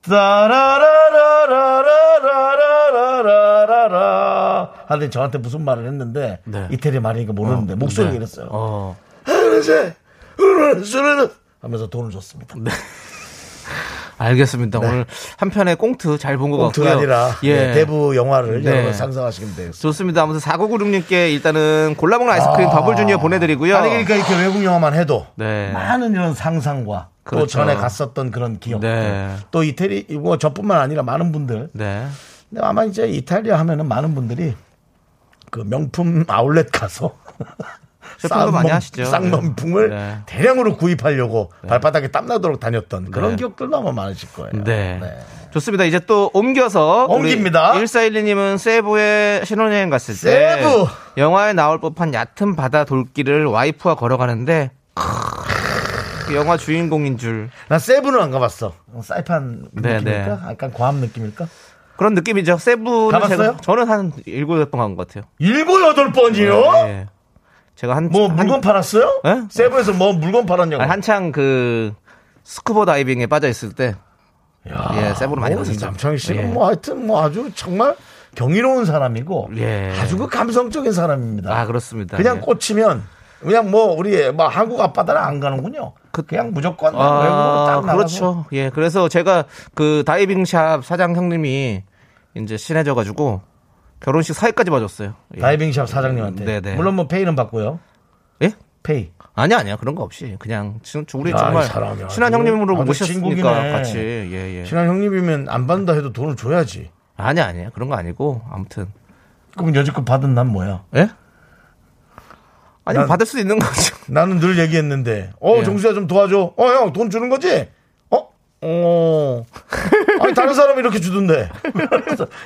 따라라라라라라 라라라 하더니 저한테 무슨 말을 했는데 네. 이태리 말이니까 모르는데 목소리가 네. 이랬어요. 어. 그러지 그러지 하면서 돈을 줬습니다. 네. 알겠습니다. 오늘 한 편의 꽁트 잘 본 것 같고요. 꽁트가 아니라 예. 네, 대부 영화를 네. 여러분 상상하시면 되겠습니다. 좋습니다. 아무튼 4996님께 일단은 골라먹는 아이스크림 더블 주니어 보내드리고요. 아니 그러니까 이렇게 외국 영화만 해도 네. 많은 이런 상상과 또 그렇죠. 전에 갔었던 그런 기억들 네. 또 이태리 뭐 저뿐만 아니라 많은 분들 네. 근데 아마 이제 이탈리아 하면은 많은 분들이 그 명품 아울렛 가서 쇼핑도 많이 명- 하시죠. 쌍명품을 네. 대량으로 구입하려고 발바닥에 땀나도록 다녔던 그런 네. 기억들도 아마 많으실 거예요. 네. 좋습니다. 이제 또 옮겨서 옮깁니다. 1412님은 세부에 신혼여행 갔을 때 세부! 영화에 나올 법한 얕은 바다 돌길을 와이프와 걸어가는데 크, 영화 주인공인 줄난 세부는 안 가봤어. 사이판 네, 느낌일까? 네. 약간 과함 느낌일까? 그런 느낌이죠. 세부는 가봤어요? 제가 저는 한 일곱 여덟 번 간 것 같아요. 일곱 여덟 번이요? 예. 제가 한뭐 한- 물건 팔았어요? 예? 세부에서 뭐 물건 팔았냐고. 아니, 한창 그 스쿠버 다이빙에 빠져 있을 때 야, 예, 세부로 많이 뭐 갔었죠. 남창희 씨는 예. 뭐 하여튼 뭐 아주 정말 경이로운 사람이고 예. 아주 그 감성적인 사람입니다. 아 그렇습니다. 그냥 예. 꽂히면 그냥 뭐 우리 뭐 한국 앞바다는 안 가는군요. 그, 냥 무조건 외국으로 딱 나가서 그렇죠. 예, 그래서 제가 그 다이빙샵 사장 형님이 이제 친해져가지고 결혼식 사회까지 봐줬어요. 예. 다이빙샵 사장님한테. 네네. 물론 뭐 페이는 받고요. 예? 페이. 아니 아니야 그런 거 없이 그냥 진- 우리 야, 이 정말 사람이 아주- 친한 형님으로 모셨으니까 친구기네. 같이 예 예. 친한 형님이면 안 받는다 해도 돈을 줘야지. 아니 아니야 그런 거 아니고 아무튼 그럼 여지껏 받은 난 뭐야? 예? 아니 난- 받을 수도 있는 거죠. 나는 늘 얘기했는데, 어, 예. 정수야 좀 도와줘. 어, 형, 돈 주는 거지? 어? 어. 아니, 다른 사람이 이렇게 주던데.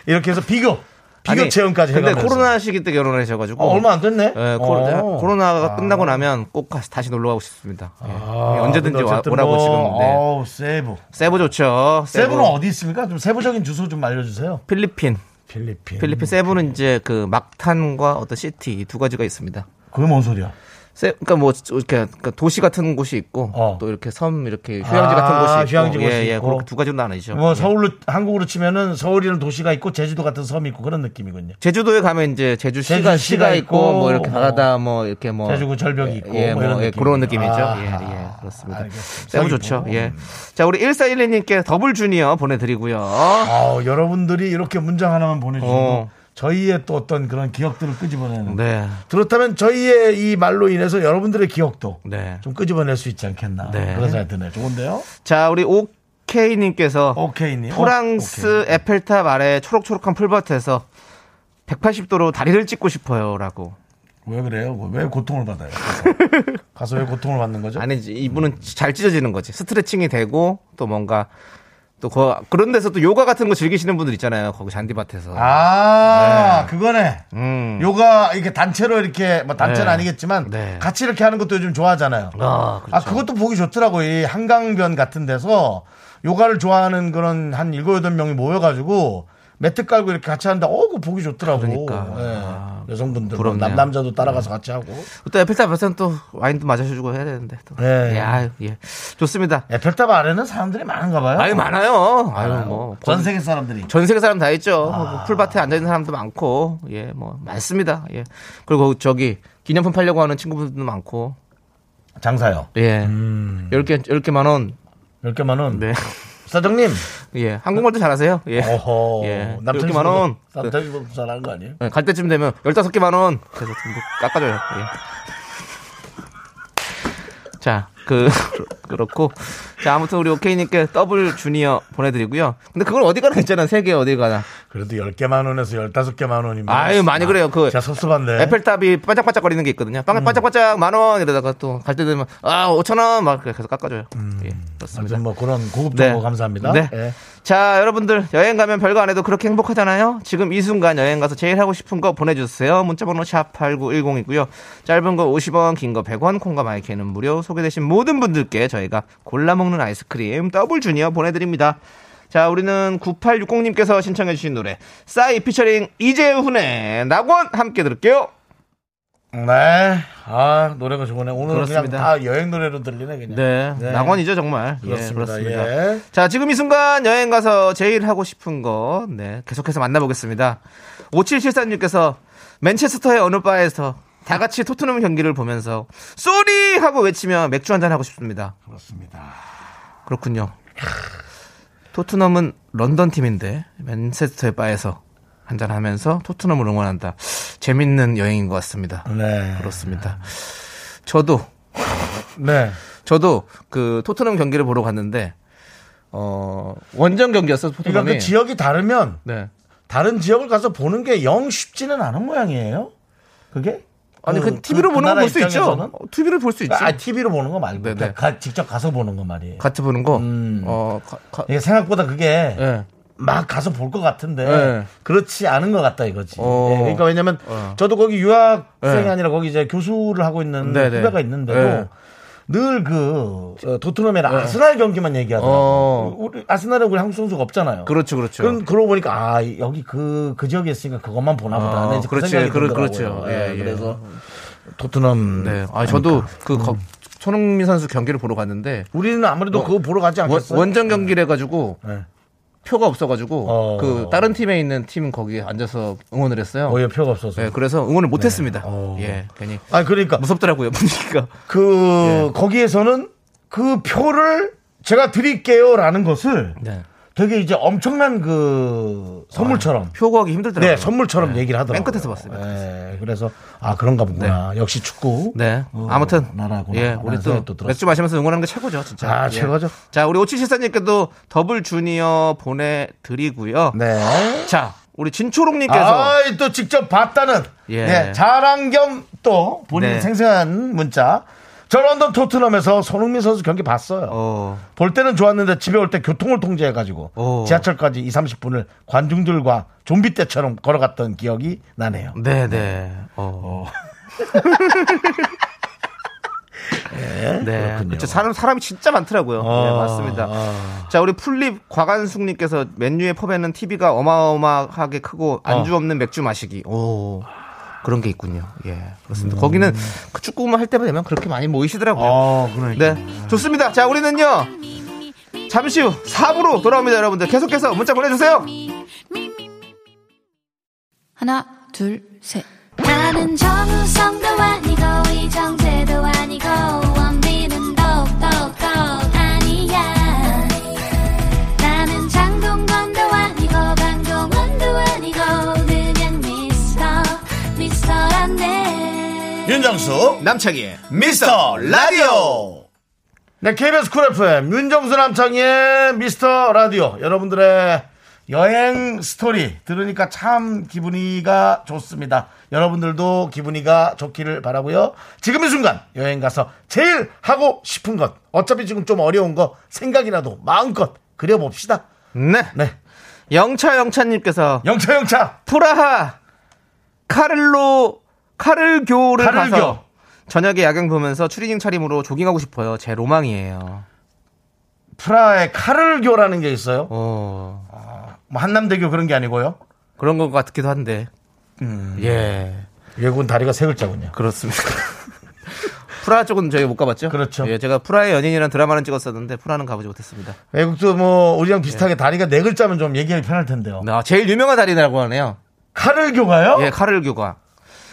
이렇게 해서 비교, 비교 아니, 체험까지 근데 해가면서. 코로나 시기 때 결혼하셔가지고 어, 얼마 안 됐네? 예, 코로, 어. 코로 나가 끝나고 나면 꼭 가서 다시 놀러 가고 싶습니다. 예. 언제든지 근데 와, 어쨌든 오라고 뭐, 지금. 네. 어우, 세부. 세부 좋죠. 세부 는 어디 있습니까? 좀 세부적인 주소 좀 알려주세요. 필리핀. 필리핀. 필리핀 세부는 이제 그 막탄과 어떤 시티 이 두 가지가 있습니다. 그게 뭔 소리야? 세, 그러니까 뭐 이렇게 그러니까 도시 같은 곳이 있고 어. 또 이렇게 섬 이렇게 휴양지 아, 같은 곳이 있고 휴양지 곳이 예, 예, 있고. 그렇게 두 가지로 나뉘죠. 뭐 예. 서울로, 한국으로 치면은 서울이라는 도시가 있고 제주도 같은 섬이 있고 그런 느낌이군요. 제주도에 가면 이제 제주시가 제주 시가 시가 있고, 있고, 뭐 이렇게 뭐 바다 뭐 이렇게 뭐 제주고 절벽이 있고 예, 뭐뭐 예. 그런 느낌이죠. 아, 예, 예, 그렇습니다. 서귀포. 좋죠. 예. 자, 우리 1412님께 더블 주니어 보내 드리고요. 아, 여러분들이 이렇게 문장 하나만 보내주셔도 어. 저희의 또 어떤 그런 기억들을 끄집어내는. 네. 그렇다면 저희의 이 말로 인해서 여러분들의 기억도 네. 좀 끄집어낼 수 있지 않겠나. 네. 그런 생각이 드네요. 좋은데요? 자, 우리 오케이님께서 오케이님. 프랑스 에펠탑 아래 초록초록한 풀밭에서 180도로 다리를 찢고 싶어요 라고. 왜 그래요? 왜 고통을 받아요? 가서, (laughs) 가서 왜 고통을 받는 거죠? 아니 이분은 잘 찢어지는 거지. 스트레칭이 되고 또 뭔가 또 그, 그런 데서 또 요가 같은 거 즐기시는 분들 있잖아요. 거기 잔디밭에서. 아, 그거네. 음. 요가 이렇게 단체로 이렇게 뭐 단체는 네. 아니겠지만 네. 같이 이렇게 하는 것도 요즘 좋아하잖아요. 아, 그렇죠. 아, 그것도 보기 좋더라고요. 이 한강변 같은 데서 요가를 좋아하는 그런 한 일곱 여덟 명이 모여 가지고 매트 깔고 이렇게 같이 하는데 어, 그거 보기 좋더라고. 그러니까. 예. 아, 여성분들, 뭐 부럽네요. 남, 남자도 따라가서 같이 하고. 또 에펠탑에서는 또 와인도 마셔주고 해야 되는데. 또. 네. 예, 아유, 예. 좋습니다. 에펠탑 아래는 사람들이 많은가 봐요. 아유, 많아요. 아유, 뭐. 전 세계 사람들이. 전 세계 사람 다 있죠. 아. 뭐 풀밭에 앉아 있는 사람도 많고, 예, 뭐, 많습니다. 예. 그리고 저기, 기념품 팔려고 하는 친구분들도 많고, 장사요. 예. 음. 10개, 10개 만 원, 10개 만 원. 네. 사장님. 예. 한국말도 잘하세요. 예. 어허. 예. 남편이 10개 만 원. 남편이 잘하는 거 아니에요? 예, 갈 때쯤 되면 15개 만 원. 그래서 좀 깎아줘요. 예. 자, 그, (laughs) 그렇고. 자, 아무튼 우리 오케이님께 더블 주니어 보내드리고요. 근데 그걸 어디 가나 있잖아. 세 개 어디 가나. 그래도 10개 만 원에서 15개 만 원이면. 아유, 많이 그래요. 그, 진짜 섭섭한데. 에펠탑이 반짝반짝거리는 게 있거든요. 빵 반짝반짝 만 원 이러다가 또 갈 때 되면 아 5천 원 막 계속 깎아줘요. 예, 그렇습니다. 뭐 그런 고급 네. 정보 감사합니다. 네. 예. 자, 여러분들 여행 가면 별거 안 해도 그렇게 행복하잖아요. 지금 이 순간 여행 가서 제일 하고 싶은 거 보내주세요. 문자번호 샵 #8910이고요. 짧은 거 50원, 긴 거 100원, 콩과 마이크는 무료. 소개되신 모든 분들께 저희가 골라 먹는 아이스크림 더블 주니어 보내드립니다. 자, 우리는 9860님께서 신청해주신 노래, 싸이 피처링 이재훈의 낙원 함께 들을게요. 네. 아, 노래가 좋으네. 오늘은 그렇습니다. 그냥 다 여행 노래로 들리네, 그냥. 네. 네. 낙원이죠, 정말. 그렇습니다. 예, 그렇습니다. 예. 자, 지금 이 순간 여행 가서 제일 하고 싶은 거, 네, 계속해서 만나보겠습니다. 5774님께서 맨체스터의 어느 바에서 다 같이 토트넘 경기를 보면서 쏘니! 하고 외치며 맥주 한잔 하고 싶습니다. 그렇습니다. 그렇군요. 토트넘은 런던 팀인데 맨체스터의 바에서 한잔 하면서 토트넘을 응원한다. 재밌는 여행인 것 같습니다. 네. 그렇습니다. 저도 네. 저도 그 토트넘 경기를 보러 갔는데 어 원정 경기였어 그러니까 토트넘이. 그 지역이 다르면 네. 다른 지역을 가서 보는 게 영 쉽지는 않은 모양이에요. 그게? 아니 그, 그- TV로 그 보는 거 나라 볼수 있죠. TV를 볼 수 있죠. 아, TV로 보는 거 말고 네네. 가- 가- 직접 가서 보는 거 말이에요. 같이 보는 거. 음. 어 가, 가, 이게 생각보다 그게 예. 막 가서 볼 것 같은데 네. 그렇지 않은 것 같다 이거지. 어. 예, 그러니까 왜냐면 어. 저도 거기 유학생이 네. 아니라 거기 이제 교수를 하고 있는 네네. 후배가 있는데도 네. 늘그 토트넘이랑 아스날 경기만 얘기하더라고. 어. 우리 아스날은 우리 한국 선수가 없잖아요. 그렇죠, 그렇죠. 그럼 그러고 보니까 아 여기 그그 지역에 있으니까 그것만 보나 보다. 어, 네, 이제 그 그렇지, 생각이 들더라고요. 그렇죠. 예, 예. 그래서 토트넘. 네. 아 저도. 그 거- 손흥민 선수 경기를 보러 갔는데 우리는 아무래도 그거 보러 가지 원, 않겠어요? 원정 경기를 해가지고 네. 표가 없어가지고 어. 그 다른 팀에 있는 팀 거기에 앉아서 응원을 했어요. 오히려 표가 없어서. 네, 그래서 응원을 못했습니다. 어. 예, 괜히 아 그러니까 무섭더라고요 (laughs) 분위기가. 그 거기에서는 그 표를 제가 드릴게요라는 것을 네. 되게 이제 엄청난 그 선물처럼 표 구하기 힘들더라고요. 네 선물처럼 네. 얘기를 하더라고요. 맨 끝에서 봤어요. 네, 그래서 아 그런가 보구나. 역시 축구. 네. 어, 아무튼 나라구나. 예, 우리 또 들었어요. 맥주 마시면서 응원하는 게 최고죠, 진짜. 아, 예. 최고죠. 자, 우리 오치실사님께도 더블 주니어 보내드리고요. 네. 자, 우리 진초롱님께서 아, 또 직접 봤다는 예. 네, 자랑 겸 또 본인 네. 생생한 문자. 저 런던 토트넘에서 손흥민 선수 경기 봤어요. 어, 볼 때는 좋았는데 집에 올 때 교통을 통제해가지고 오. 지하철까지 2, 30분을 관중들과 좀비 때처럼 걸어갔던 기억이 나네요. 네, 네. 어. (laughs) 네. 그렇군요. 그렇죠. 사람, 사람이 진짜 많더라고요. 아, 네, 맞습니다. 아. 자, 우리 풀립 과관숙님께서 맨유의 펍에는 TV가 어마어마하게 크고 안주 어. 없는 맥주 마시기. 오. 그런 게 있군요. 예. 그렇습니다. 거기는 그 축구만 할 때만 되면 그렇게 많이 모이시더라고요. 어, 그러니까. 네. 좋습니다. 자, 우리는요. 잠시 후 4부로 돌아옵니다, 여러분들. 계속해서 문자 보내주세요. 하나, 둘, 셋. 나는 정우성도 아니고, 이정재도 아니고, 윤정수 남창희의 미스터 라디오. 네, KBS 쿨 FM 윤정수 남창희 미스터 라디오 여러분들의 여행 스토리 들으니까 참 기분이가 좋습니다. 여러분들도 기분이가 좋기를 바라고요. 지금 이 순간 여행 가서 제일 하고 싶은 것 어차피 지금 좀 어려운 거 생각이라도 마음껏 그려봅시다. 네. 네, 영차 영차님께서 영차 영차 프라하 카를로 카를교를 카를교. 가서 저녁에 야경 보면서 추리닝 차림으로 조깅하고 싶어요. 제 로망이에요. 프라하의 카를교라는 게 있어요. 어, 뭐 한남대교 그런 게 아니고요. 그런 것 같기도 한데. 예. 외국은 다리가 세 글자군요. 그렇습니다. (laughs) 프라하 쪽은 저희가 못 가봤죠? 그렇죠. 예, 제가 프라하의 연인이라는 드라마는 찍었었는데 프라하는 가보지 못했습니다. 외국도 뭐 우리랑 비슷하게 다리가 네 글자면 좀 얘기하기 편할 텐데요. 아, 제일 유명한 다리라고 하네요. 카를교가요? 예, 카를교가.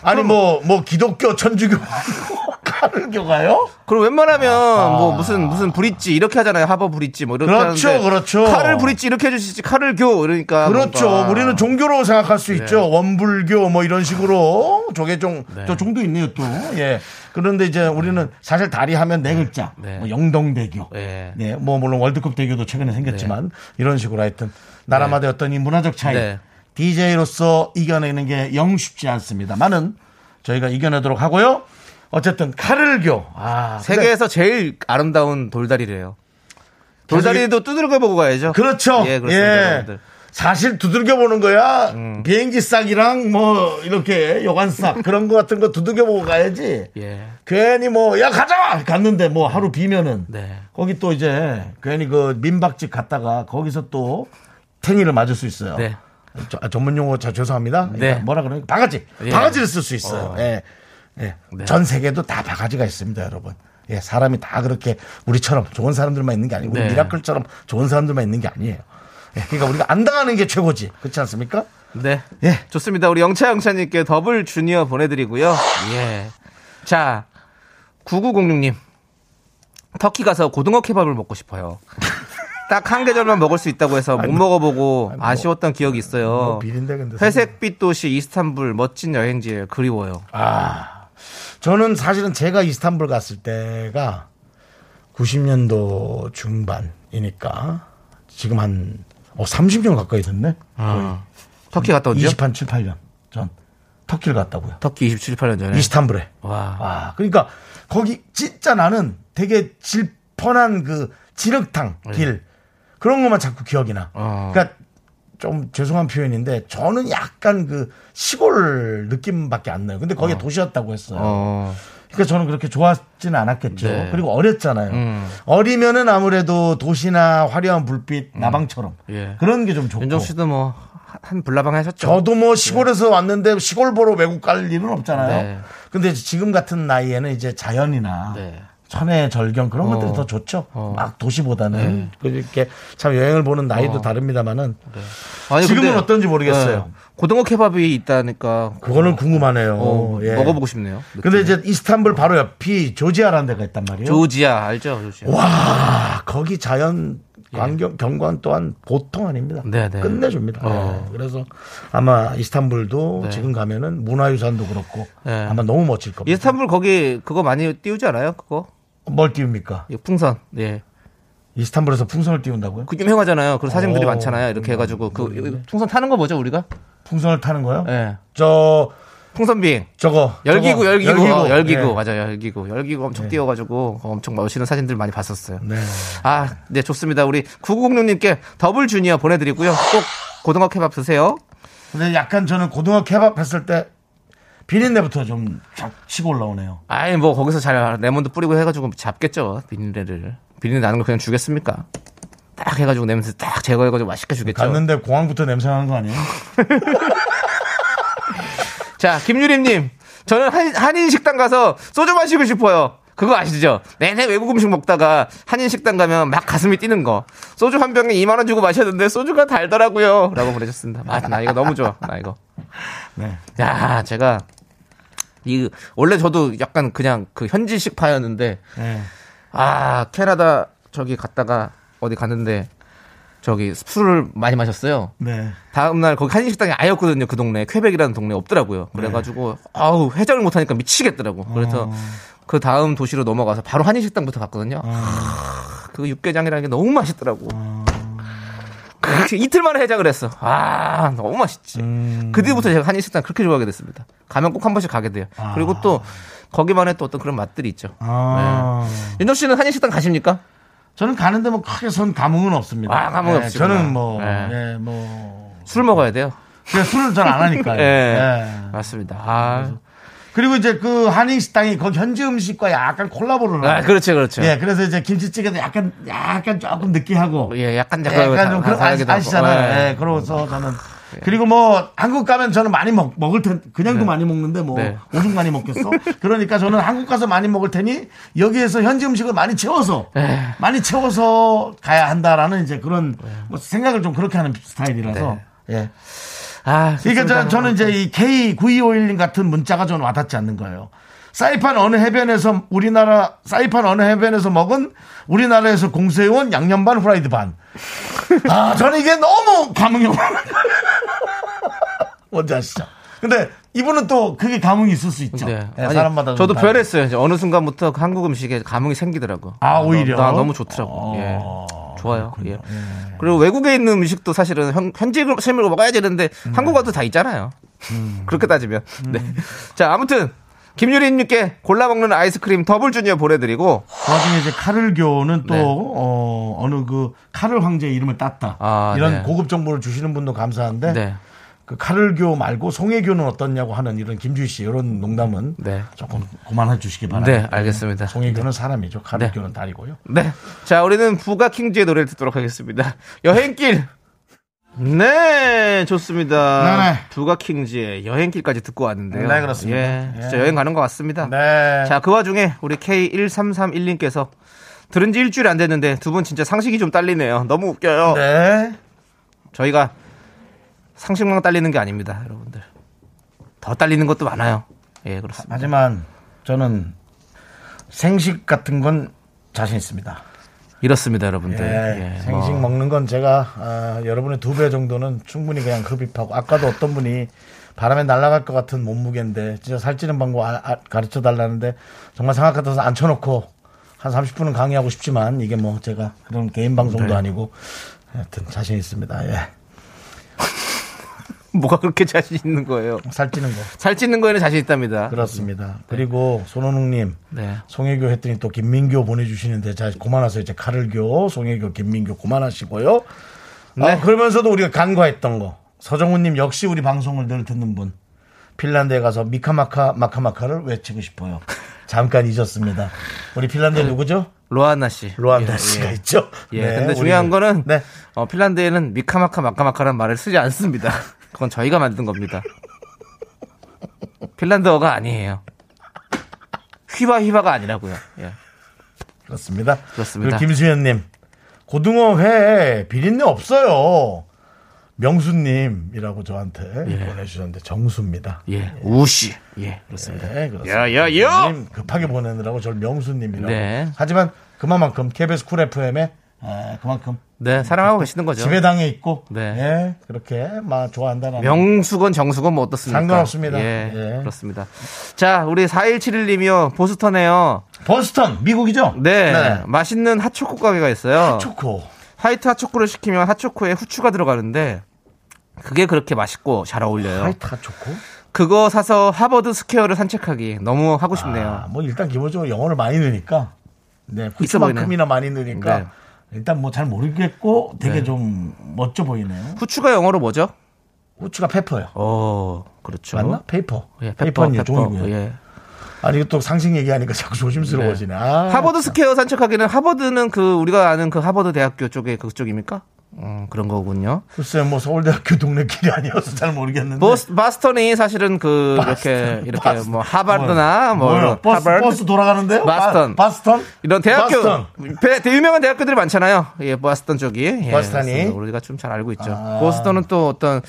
아니 뭐뭐 기독교 천주교 (laughs) 카를교가요? 그럼 웬만하면 뭐 무슨 무슨 브릿지 이렇게 하잖아요. 하버 브릿지 뭐 이렇게 그렇죠, 하는데 그렇죠. 칼을 브릿지 이렇게 해주시지 칼을 교 이러니까 그렇죠. 뭔가. 우리는 종교로 생각할 수 있죠. 원불교 뭐 이런 식으로 조계종 네. 또 종도 있네요 또. 예. 그런데 이제 우리는 사실 다리 하면 네 글자. 네. 뭐 영동대교. 네. 네. 뭐 물론 월드컵 대교도 최근에 생겼지만 이런 식으로 하여튼 나라마다 어떤 이 문화적 차이. 네. DJ로서 이겨내는 게 영 쉽지 않습니다만은 저희가 이겨내도록 하고요. 어쨌든 카를교. 아, 세계에서 제일 아름다운 돌다리래요. 돌다리도 두드려 보고 가야죠. 그렇죠. 예, 그렇습니다. 예. 여러분들. 사실 두들겨 보는 거야. 음. 비행기 싹이랑 뭐 이렇게 여관 싹 (laughs) 그런 거 같은 거 두들겨 보고 가야지. 예. 괜히 뭐 야 가자 갔는데 뭐 하루 비면은 네. 거기 또 이제 괜히 그 민박집 갔다가 거기서 또 탱이를 맞을 수 있어요. 네. 저- 아, 전문 용어 저 죄송합니다. 네. 그러니까 뭐라 그러니까 바가지. 예. 바가지를 쓸 수 있어요. 어. 예. 예. 네. 전 세계도 다 바가지가 있습니다, 여러분. 예, 사람이 다 그렇게 우리처럼 좋은 사람들만 있는 게 아니고 우리 네. 미라클처럼 좋은 사람들만 있는 게 아니에요. 예, 그러니까 우리가 안 당하는 게 최고지. 그렇지 않습니까? 네. 예. 좋습니다. 우리 영차 영차님께 더블 주니어 보내드리고요. 예. 자, 9906님. 터키 가서 고등어 케밥을 먹고 싶어요. 딱 한 계절만 먹을 수 있다고 해서 못 먹어보고 아쉬웠던 기억이 있어요. 뭐 근데 회색빛 도시 이스탄불 멋진 여행지에 그리워요. 아, 저는 사실은 제가 이스탄불 갔을 때가 90년도 중반이니까 지금 한 어, 30년 가까이 됐네. 아, 터키 갔다 온죠? 20한 7, 8년 전 터키를 갔다고요. 터키 27, 8년 전에. 이스탄불에. 와. 아, 그러니까 거기 진짜 나는 되게 질펀한 그 진흙탕 길 그런 것만 자꾸 기억이 나. 네. 어. 그러니까 좀 죄송한 표현인데 저는 약간 그 시골 느낌밖에 안 나요. 근데 거기 도시였다고 했어요. 어. 그러니까 저는 그렇게 좋았지는 않았겠죠. 네. 그리고 어렸잖아요. 음. 어리면은 아무래도 도시나 화려한 불빛, 나방처럼 예. 그런 게 좀 좋고. 윤정 씨도 뭐, 한 불나방 하셨죠? 저도 뭐 시골에서 왔는데 시골 보러 외국 갈 일은 없잖아요. 네. 근데 지금 같은 나이에는 이제 자연이나 네. 천혜 절경 그런 어. 것들이 더 좋죠. 어. 막 도시보다는 네. 그렇게 참 여행을 보는 나이도 어. 다릅니다만은 아니, 지금은 어떤지 모르겠어요. 네. 고등어 케밥이 있다니까. 그거는 궁금하네요. 어, 예. 먹어보고 싶네요. 근데 이제 이스탄불 바로 옆이 조지아라는 데가 있단 말이에요. 조지아 알죠? 조지아. 와 거기 자연 광경 경관 또한 보통 아닙니다. 네, 네. 끝내줍니다. 어. 네. 그래서 아마 이스탄불도 네. 지금 가면은 문화유산도 그렇고 네. 아마 너무 멋질 겁니다. 이스탄불 거기 그거 많이 띄우지 않아요? 그거 뭘 띄웁니까? 이 풍선. 예. 이스탄불에서 풍선을 띄운다고요? 그 유명하잖아요. 그런 사진들이 어, 많잖아요. 이렇게 해가지고 그 풍선 타는 거 뭐죠 우리가? 풍선을 타는 거요? 예. 저 풍선 비행. 저거 열기구, 저거, 열기구, 어, 열기구, 예. 맞아요, 열기구, 열기구 엄청 띄워가지고 엄청 멋있는 사진들 많이 봤었어요. 네. 아, 네 좋습니다. 우리 9906님께 더블 주니어 보내드리고요. 꼭 고등어 케밥 드세요. 근데 약간 저는 고등어 케밥 했을 때 비린내부터 좀쫙 치고 올라오네요. 아이 뭐 거기서 잘 레몬도 뿌리고 해가지고 잡겠죠 비린내를. 비린내 나는 거 그냥 주겠습니까? 딱 해가지고 냄새 딱 제거해가지고 맛있게 주겠죠. 갔는데 공항부터 냄새 나는 거 아니에요? (laughs) 자, 김유림님. 저는 한, 한인 식당 가서 소주 마시고 싶어요. 그거 아시죠? 내내 외국 음식 먹다가 한인 식당 가면 막 가슴이 뛰는 거. 소주 한 병에 2만 원 주고 마셨는데 소주가 달더라고요. 라고 보내셨습니다. 맞아, 나 이거 너무 좋아. 나 이거. 네. 야, 제가, 이, 원래 저도 약간 그냥 그 현지식 파였는데, 네. 아, 캐나다 저기 갔다가 어디 갔는데, 저기 술을 많이 마셨어요. 네. 다음날 거기 한인 식당이 아예 없거든요. 그 동네 쾌백이라는 동네 없더라고요. 그래가지고 아우 해장을 못하니까 미치겠더라고. 그래서 그 다음 도시로 넘어가서 바로 한인 식당부터 갔거든요. 아, 그 육개장이라는 게 너무 맛있더라고. 그 이틀 만에 해장을 했어. 아 너무 맛있지. 그 뒤부터 제가 한인 식당 그렇게 좋아하게 됐습니다. 가면 꼭 한 번씩 가게 돼요. 그리고 또 거기만의 또 어떤 그런 맛들이 있죠. 아. 윤정 씨는 한인 식당 가십니까? 저는 가는데 뭐 크게 선 감흥은 없습니다. 아, 감흥 네, 없으시구나. 저는 뭐, 네. 예, 뭐. 술 먹어야 돼요. 술을 잘 안 하니까요. 예. (laughs) 예. 맞습니다. 아, 그리고 이제 그 한인 식당이 거기 현지 음식과 약간 콜라보를 아 해요. 그렇죠, 그렇죠. 예, 그래서 이제 김치찌개도 약간, 약간 조금 느끼하고. 예, 약간 예, 약간, 약간 좀 그런 거 아시- 아시잖아요. 예, 그러고서 저는. 그리고 뭐 한국 가면 저는 많이 먹, 먹을 텐 그냥도 네. 많이 먹는데 뭐 네. 오죽 많이 먹겠어? 그러니까 저는 한국 가서 많이 먹을 테니 여기에서 현지 음식을 많이 채워서 네. 많이 채워서 가야 한다라는 이제 그런 뭐 생각을 좀 그렇게 하는 스타일이라서 예. 아, 그러니까. 저, 저는 이제 이 K9251님 같은 문자가 저는 와닿지 않는 거예요. 사이판 어느 해변에서 우리나라 사이판 어느 해변에서 먹은 우리나라에서 공수해온 양념 반 후라이드 반. 아 저는 이게 너무 감흥이 오는. 뭔지 아시죠? 근데 이분은 또 그게 감흥이 있을 수 있죠. 네. 예, 아니, 사람마다 저도 좀 변했어요. 이제 어느 순간부터 그 한국 음식에 감흥이 생기더라고. 아, 오히려? 나, 너무 좋더라고. 어, 예. 좋아요. 예. 그리고 외국에 있는 음식도 사실은 현, 현지 실물로 먹어야 되는데 음. 한국 와도 다 있잖아요. 그렇게 따지면. 네. 자, 아무튼 김유리님께 골라 먹는 아이스크림 더블 주니어 보내드리고 그 와중에 이제 카를 교는 또 네. 어, 어느 그 카를 황제 의 이름을 땄다. 아, 이런 네. 고급 정보를 주시는 분도 감사한데 네. 그 카를교 말고 송혜교는 어떻냐고 하는 이런 김주희 씨 이런 농담은 네. 조금 그만해 주시기 바랍니다. 네, 알겠습니다. 송혜교는 사람이죠. 카를교는 다리고요. 네. 자, 우리는 부가킹즈의 노래를 듣도록 하겠습니다. 여행길. 네, 좋습니다. 네네. 부가킹즈의 여행길까지 듣고 왔는데요. 네, 그렇습니다. 예, 예. 진짜 여행 가는 것 같습니다. 네. 자, 그 와중에 우리 K1331님께서 들은 지 일주일 안 됐는데 두 분 진짜 상식이 좀 딸리네요. 너무 웃겨요. 네. 저희가 상식만 딸리는 게 아닙니다, 여러분들. 더 딸리는 것도 많아요. 예, 그렇습니다. 하지만 저는 생식 같은 건 자신 있습니다. 이렇습니다, 여러분들. 예, 예, 생식 뭐. 먹는 건 제가 아, 여러분의 두 배 정도는 충분히 그냥 흡입하고 아까도 어떤 분이 바람에 날아갈 것 같은 몸무게인데 진짜 살찌는 방법 아- 아- 가르쳐 달라는데 정말 생각 같아서 앉혀놓고 한 30분은 강의하고 싶지만 이게 뭐 제가 그런 개인 방송도 네. 아니고 하여튼 자신 있습니다. 예. (laughs) 뭐가 그렇게 자신 있는 거예요? 살찌는 거 살찌는 거에는 자신 있답니다. 그렇습니다. 그리고 손원웅님 네. 송혜교 했더니 또 김민교 보내주시는데 자 그만하세요. 이제 카를교 송혜교 김민교 그만하시고요. 네. 아, 그러면서도 우리가 간과했던 거 서정훈님 역시 우리 방송을 늘 듣는 분 핀란드에 가서 미카마카 마카마카를 외치고 싶어요. 잠깐 잊었습니다. 우리 핀란드 누구죠? 로아나 씨. 로안다 예, 씨가 예. 있죠. 예, 네, 근데 중요한 그- 거는 네. 어, 핀란드에는 미카마카 마카마카라는 말을 쓰지 않습니다. 그건 저희가 만든 겁니다. 핀란드어가 아니에요. 휘바 휘바가 아니라고요. 예. 그렇습니다. 그렇습니다. 김수현님 고등어 회 비린내 없어요. 명수님이라고 저한테 예. 보내주셨는데 정수입니다. 예. 우씨. 예, 그렇습니다. 네, 그렇습니다. 야, 야, 야! 님 급하게 보내느라고 저를 명수님이라고. 네. 하지만 그만큼 KBS 쿨 FM에 그만큼 네, 사랑하고 계시는 거죠. (laughs) 지배당에 있고 네. 예, 그렇게 막 좋아한다는 명수건 정수건 뭐 어떻습니까? 상관없습니다. 예, 예. 그렇습니다. 자, 우리 4171님이요. 보스턴에요. 보스턴 미국이죠? 네, 맛있는 핫초코 가게가 있어요. 초코. 화이트 핫초코를 시키면 핫초코에 후추가 들어가는데 그게 그렇게 맛있고 잘 어울려요. 화이트 초코? 그거 사서 하버드 스퀘어를 산책하기 너무 하고 싶네요. 아, 뭐 일단 기본적으로 영어를 많이 넣으니까 네. 후추만큼이나 많이 넣으니까 네. 일단 뭐 잘 모르겠고 되게 네. 좀 멋져 보이네요. 후추가 영어로 뭐죠? 후추가 페퍼요. 어, 그렇죠. 맞나? paper. 예, 페퍼, 페퍼. 종이고요. 예. 아니 또 상식 얘기하니까 자꾸 조심스러워지네. 아, 하버드 스퀘어 산책하기는 하버드는 그 우리가 아는 그 하버드 대학교 쪽에 그쪽입니까? 음, 그런 거군요. 글쎄 뭐 서울대학교 동네 길이 아니어서 잘 모르겠는데. 보스, 바스턴이 사실은 그 이렇게 이렇게 바스턴. 뭐 하버드나 뭐? 이런 버스, 하버드 버스 돌아가는데요? 바스턴. 바, 스턴 이런 대학교 바스턴. 배- 대- 유명한 대학교들이 많잖아요. 예, 보스턴 쪽이. 예. 그렇습니다. 우리가 좀 잘 알고 있죠. 아. 보스턴은 또 어떤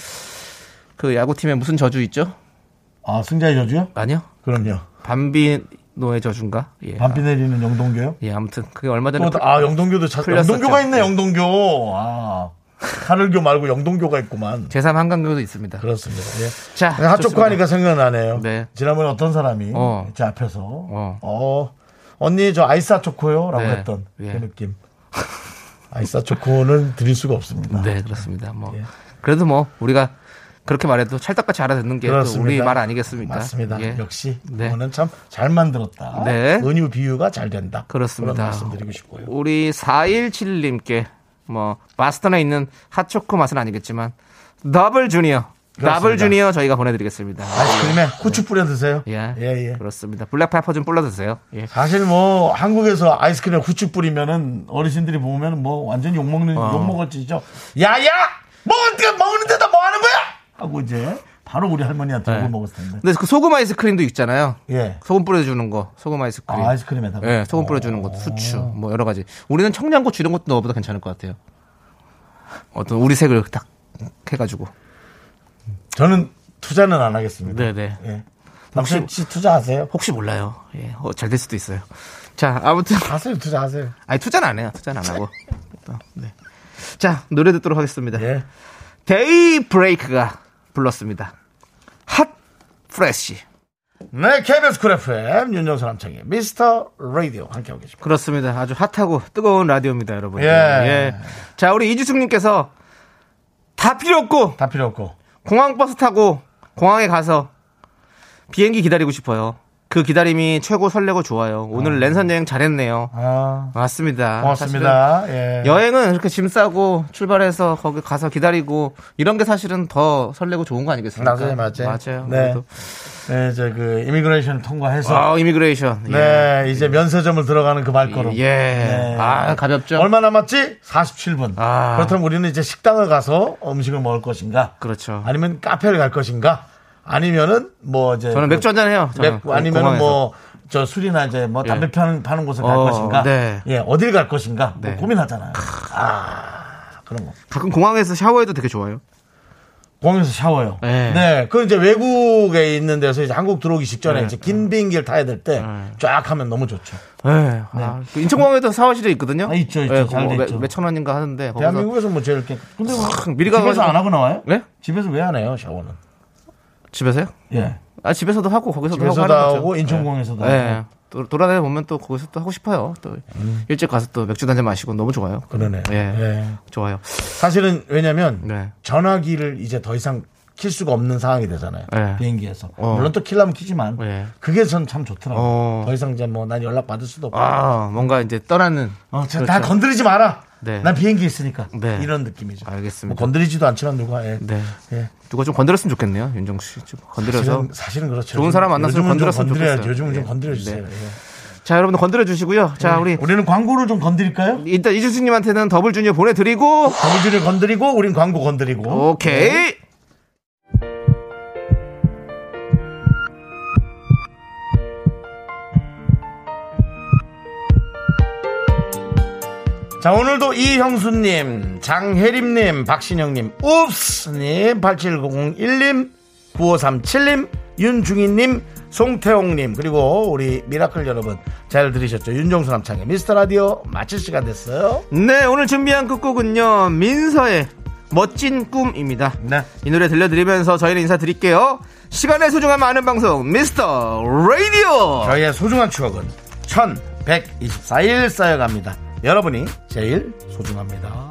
그 야구팀에 무슨 저주 있죠? 아 승자의 저주요? 아니요. 그럼요. 밤비노의 저주인가? 예. 밤비 내리는 영동교요? 예, 아무튼 그게 얼마 전에 또, 아 영동교도 자, 풀렸었죠. 영동교가 있네 영동교. 아 하늘교 말고 영동교가 있구만. 제3 한강교도 있습니다. 그렇습니다. 예. 자, 핫초코 좋습니다. 하니까 생각나네요. 네. 지난번에 어떤 사람이 어. 제 앞에서 어. 어. 언니 저 아이스 핫초코요라고 네. 했던 예. 그 느낌. 아이스 핫초코는 드릴 수가 없습니다. 네, 그렇습니다. 뭐 예. 그래도 뭐 우리가 그렇게 말해도 찰떡같이 알아듣는 게 또. 우리 말 아니겠습니까? 맞습니다. 예. 역시 네. 그거는 참잘 만들었다. 네. 은유 비유가 잘 된다. 그렇습니다. 말씀드리고 싶고요. 우리 417님께 뭐 바스턴에 있는 핫초코 맛은 아니겠지만 더블 주니어 그렇습니다. 더블 주니어 저희가 보내드리겠습니다. 아이스크림에 후추 뿌려 드세요. 예, 예, 예. 그렇습니다. black pepper 좀 뿌려 드세요. 예. 사실 뭐 한국에서 아이스크림에 후추 뿌리면은 어르신들이 보면 뭐 완전히 욕 먹는 어. 욕 먹을 짓이죠. 야야 먹을 먹는데다 뭐 하는 거야? 하고 이제 바로 우리 할머니한테 네. 욕을 먹었을 텐데. 근데 그 소금 아이스크림도 있잖아요. 예. 소금 뿌려주는 거, 소금 아이스크림. 아, 아이스크림에다가. 예, 소금 뿌려주는 것, 후추, 뭐 여러 가지. 우리는 청양고추 이런 것도 넣어보다 괜찮을 것 같아요. 어떤 우리 색을 딱 해가지고. 저는 투자는 안 하겠습니다. 네네. 예. 혹시 씨 투자하세요? 혹시 몰라요. 예, 어, 잘 될 수도 있어요. 자, 아무튼. 하세요, 투자하세요. 아니, 투자는 안 해요. 투자는 안 하고. 또, 네. 자, 노래 듣도록 하겠습니다. 예. 데이브레이크가 불렀습니다. Hot Fresh. 네, KBS 쿨 FM 윤정수 남창희 미스터 라디오 함께하고 계십니다. 그렇습니다. 아주 핫하고 뜨거운 라디오입니다, 여러분. 예. 자, 우리 이주승님께서 다 필요 없고 다 필요 없고. 공항 버스 타고 공항에 가서 비행기 기다리고 싶어요. 그 기다림이 최고 설레고 좋아요. 오늘 랜선 여행 잘했네요. 아, 맞습니다. 고맙습니다. 예. 여행은 이렇게 짐 싸고 출발해서 거기 가서 기다리고 이런 게 사실은 더 설레고 좋은 거 아니겠습니까? 맞아요, 맞아요. 맞아요. 네. 그래도. 네, 이제 그 immigration 통과해서 아, immigration. 예. 네, 이제 면세점을 들어가는 그 발걸음. 예. 네. 아, 가볍죠? 얼마 남았지? 47분. 아. 그렇다면 우리는 이제 식당을 가서 음식을 먹을 것인가? 그렇죠. 아니면 카페를 갈 것인가? 아니면은 뭐 이제 저는 맥주 한잔 해요. 저는. 맥- 아니면은. 뭐 저 술이나 이제 뭐 담배 예. 파는, 파는 곳을 갈 어, 것인가? 네. 예, 어딜 갈 것인가? 뭐 네. 고민하잖아요. 아, 그런 거. 가끔 공항에서 샤워해도 되게 좋아요. 공항에서 샤워요. 네. 네. 그 이제 외국에 있는 데서 이제 한국 들어오기 직전에 네. 이제 긴 비행기를 타야 될때 네. 쫙 하면 너무 좋죠. 네. 아, 그 인천공항에도 샤워실이 있거든요. 아, 있죠, 있죠. 네, 몇- 있죠. 몇천 원인가 하는데 대한민국에서 뭐 제일 이렇게. 근데 뭐 미리 가가지고- 안 하고 나와요? 네? 집에서 왜 안 해요, 샤워는? 집에서요? 예. 아 집에서도 하고 거기서도 집에서도 하고 하는 거죠. 하고 인천공항에서도 네. 하고. 네. 또 돌아다녀 보면 또 거기서 또 하고 싶어요. 또 일찍 가서 또 맥주 한잔 마시고 너무 좋아요. 그러네. 예. 예. 좋아요. 사실은 왜냐면 네. 전화기를 이제 더 이상 킬 수가 없는 상황이 되잖아요. 네. 비행기에서. 어. 물론 또 킬라면 키지만 네. 그게 전 참 좋더라고요. 어. 더 이상 이제 뭐 난 연락 받을 수도 없고. 아 뭔가 이제 떠나는. 어, 저, 그렇죠. 다 건드리지 마라. 네. 난 비행기 있으니까. 네. 이런 느낌이죠. 알겠습니다. 뭐 건드리지도 않지만 누가. 예. 네. 예. 누가 좀 건드렸으면 좋겠네요. 윤정수 씨. 좀 건드려서. 사실은, 사실은 그렇죠. 좋은 사람 좀 건드렸으면 건드려야죠. 좋겠어요. 요즘은 좀 예. 건드려 주세요. 네. 자 여러분들 건드려 주시고요. 자 우리 우리는 광고를 좀 건드릴까요? 일단 이주승님한테는 더블 주니어 보내드리고 더블주를 건드리고 우린 광고 건드리고. 오케이. 자, 오늘도 이형수님, 장혜림님, 박신영님, 웁스님, 8701님, 9537님, 윤중희님, 송태홍님, 그리고 우리 미라클 여러분 잘 들으셨죠? 윤정수 남창희의 미스터 라디오 마칠 시간 됐어요. 네 오늘 준비한 끝곡은요 민서의 멋진 꿈입니다. 네. 이 노래 들려드리면서 저희는 인사드릴게요. 시간의 소중함 아는 방송 미스터 라디오. 저희의 소중한 추억은 1124일 쌓여갑니다. 여러분이 제일 소중합니다.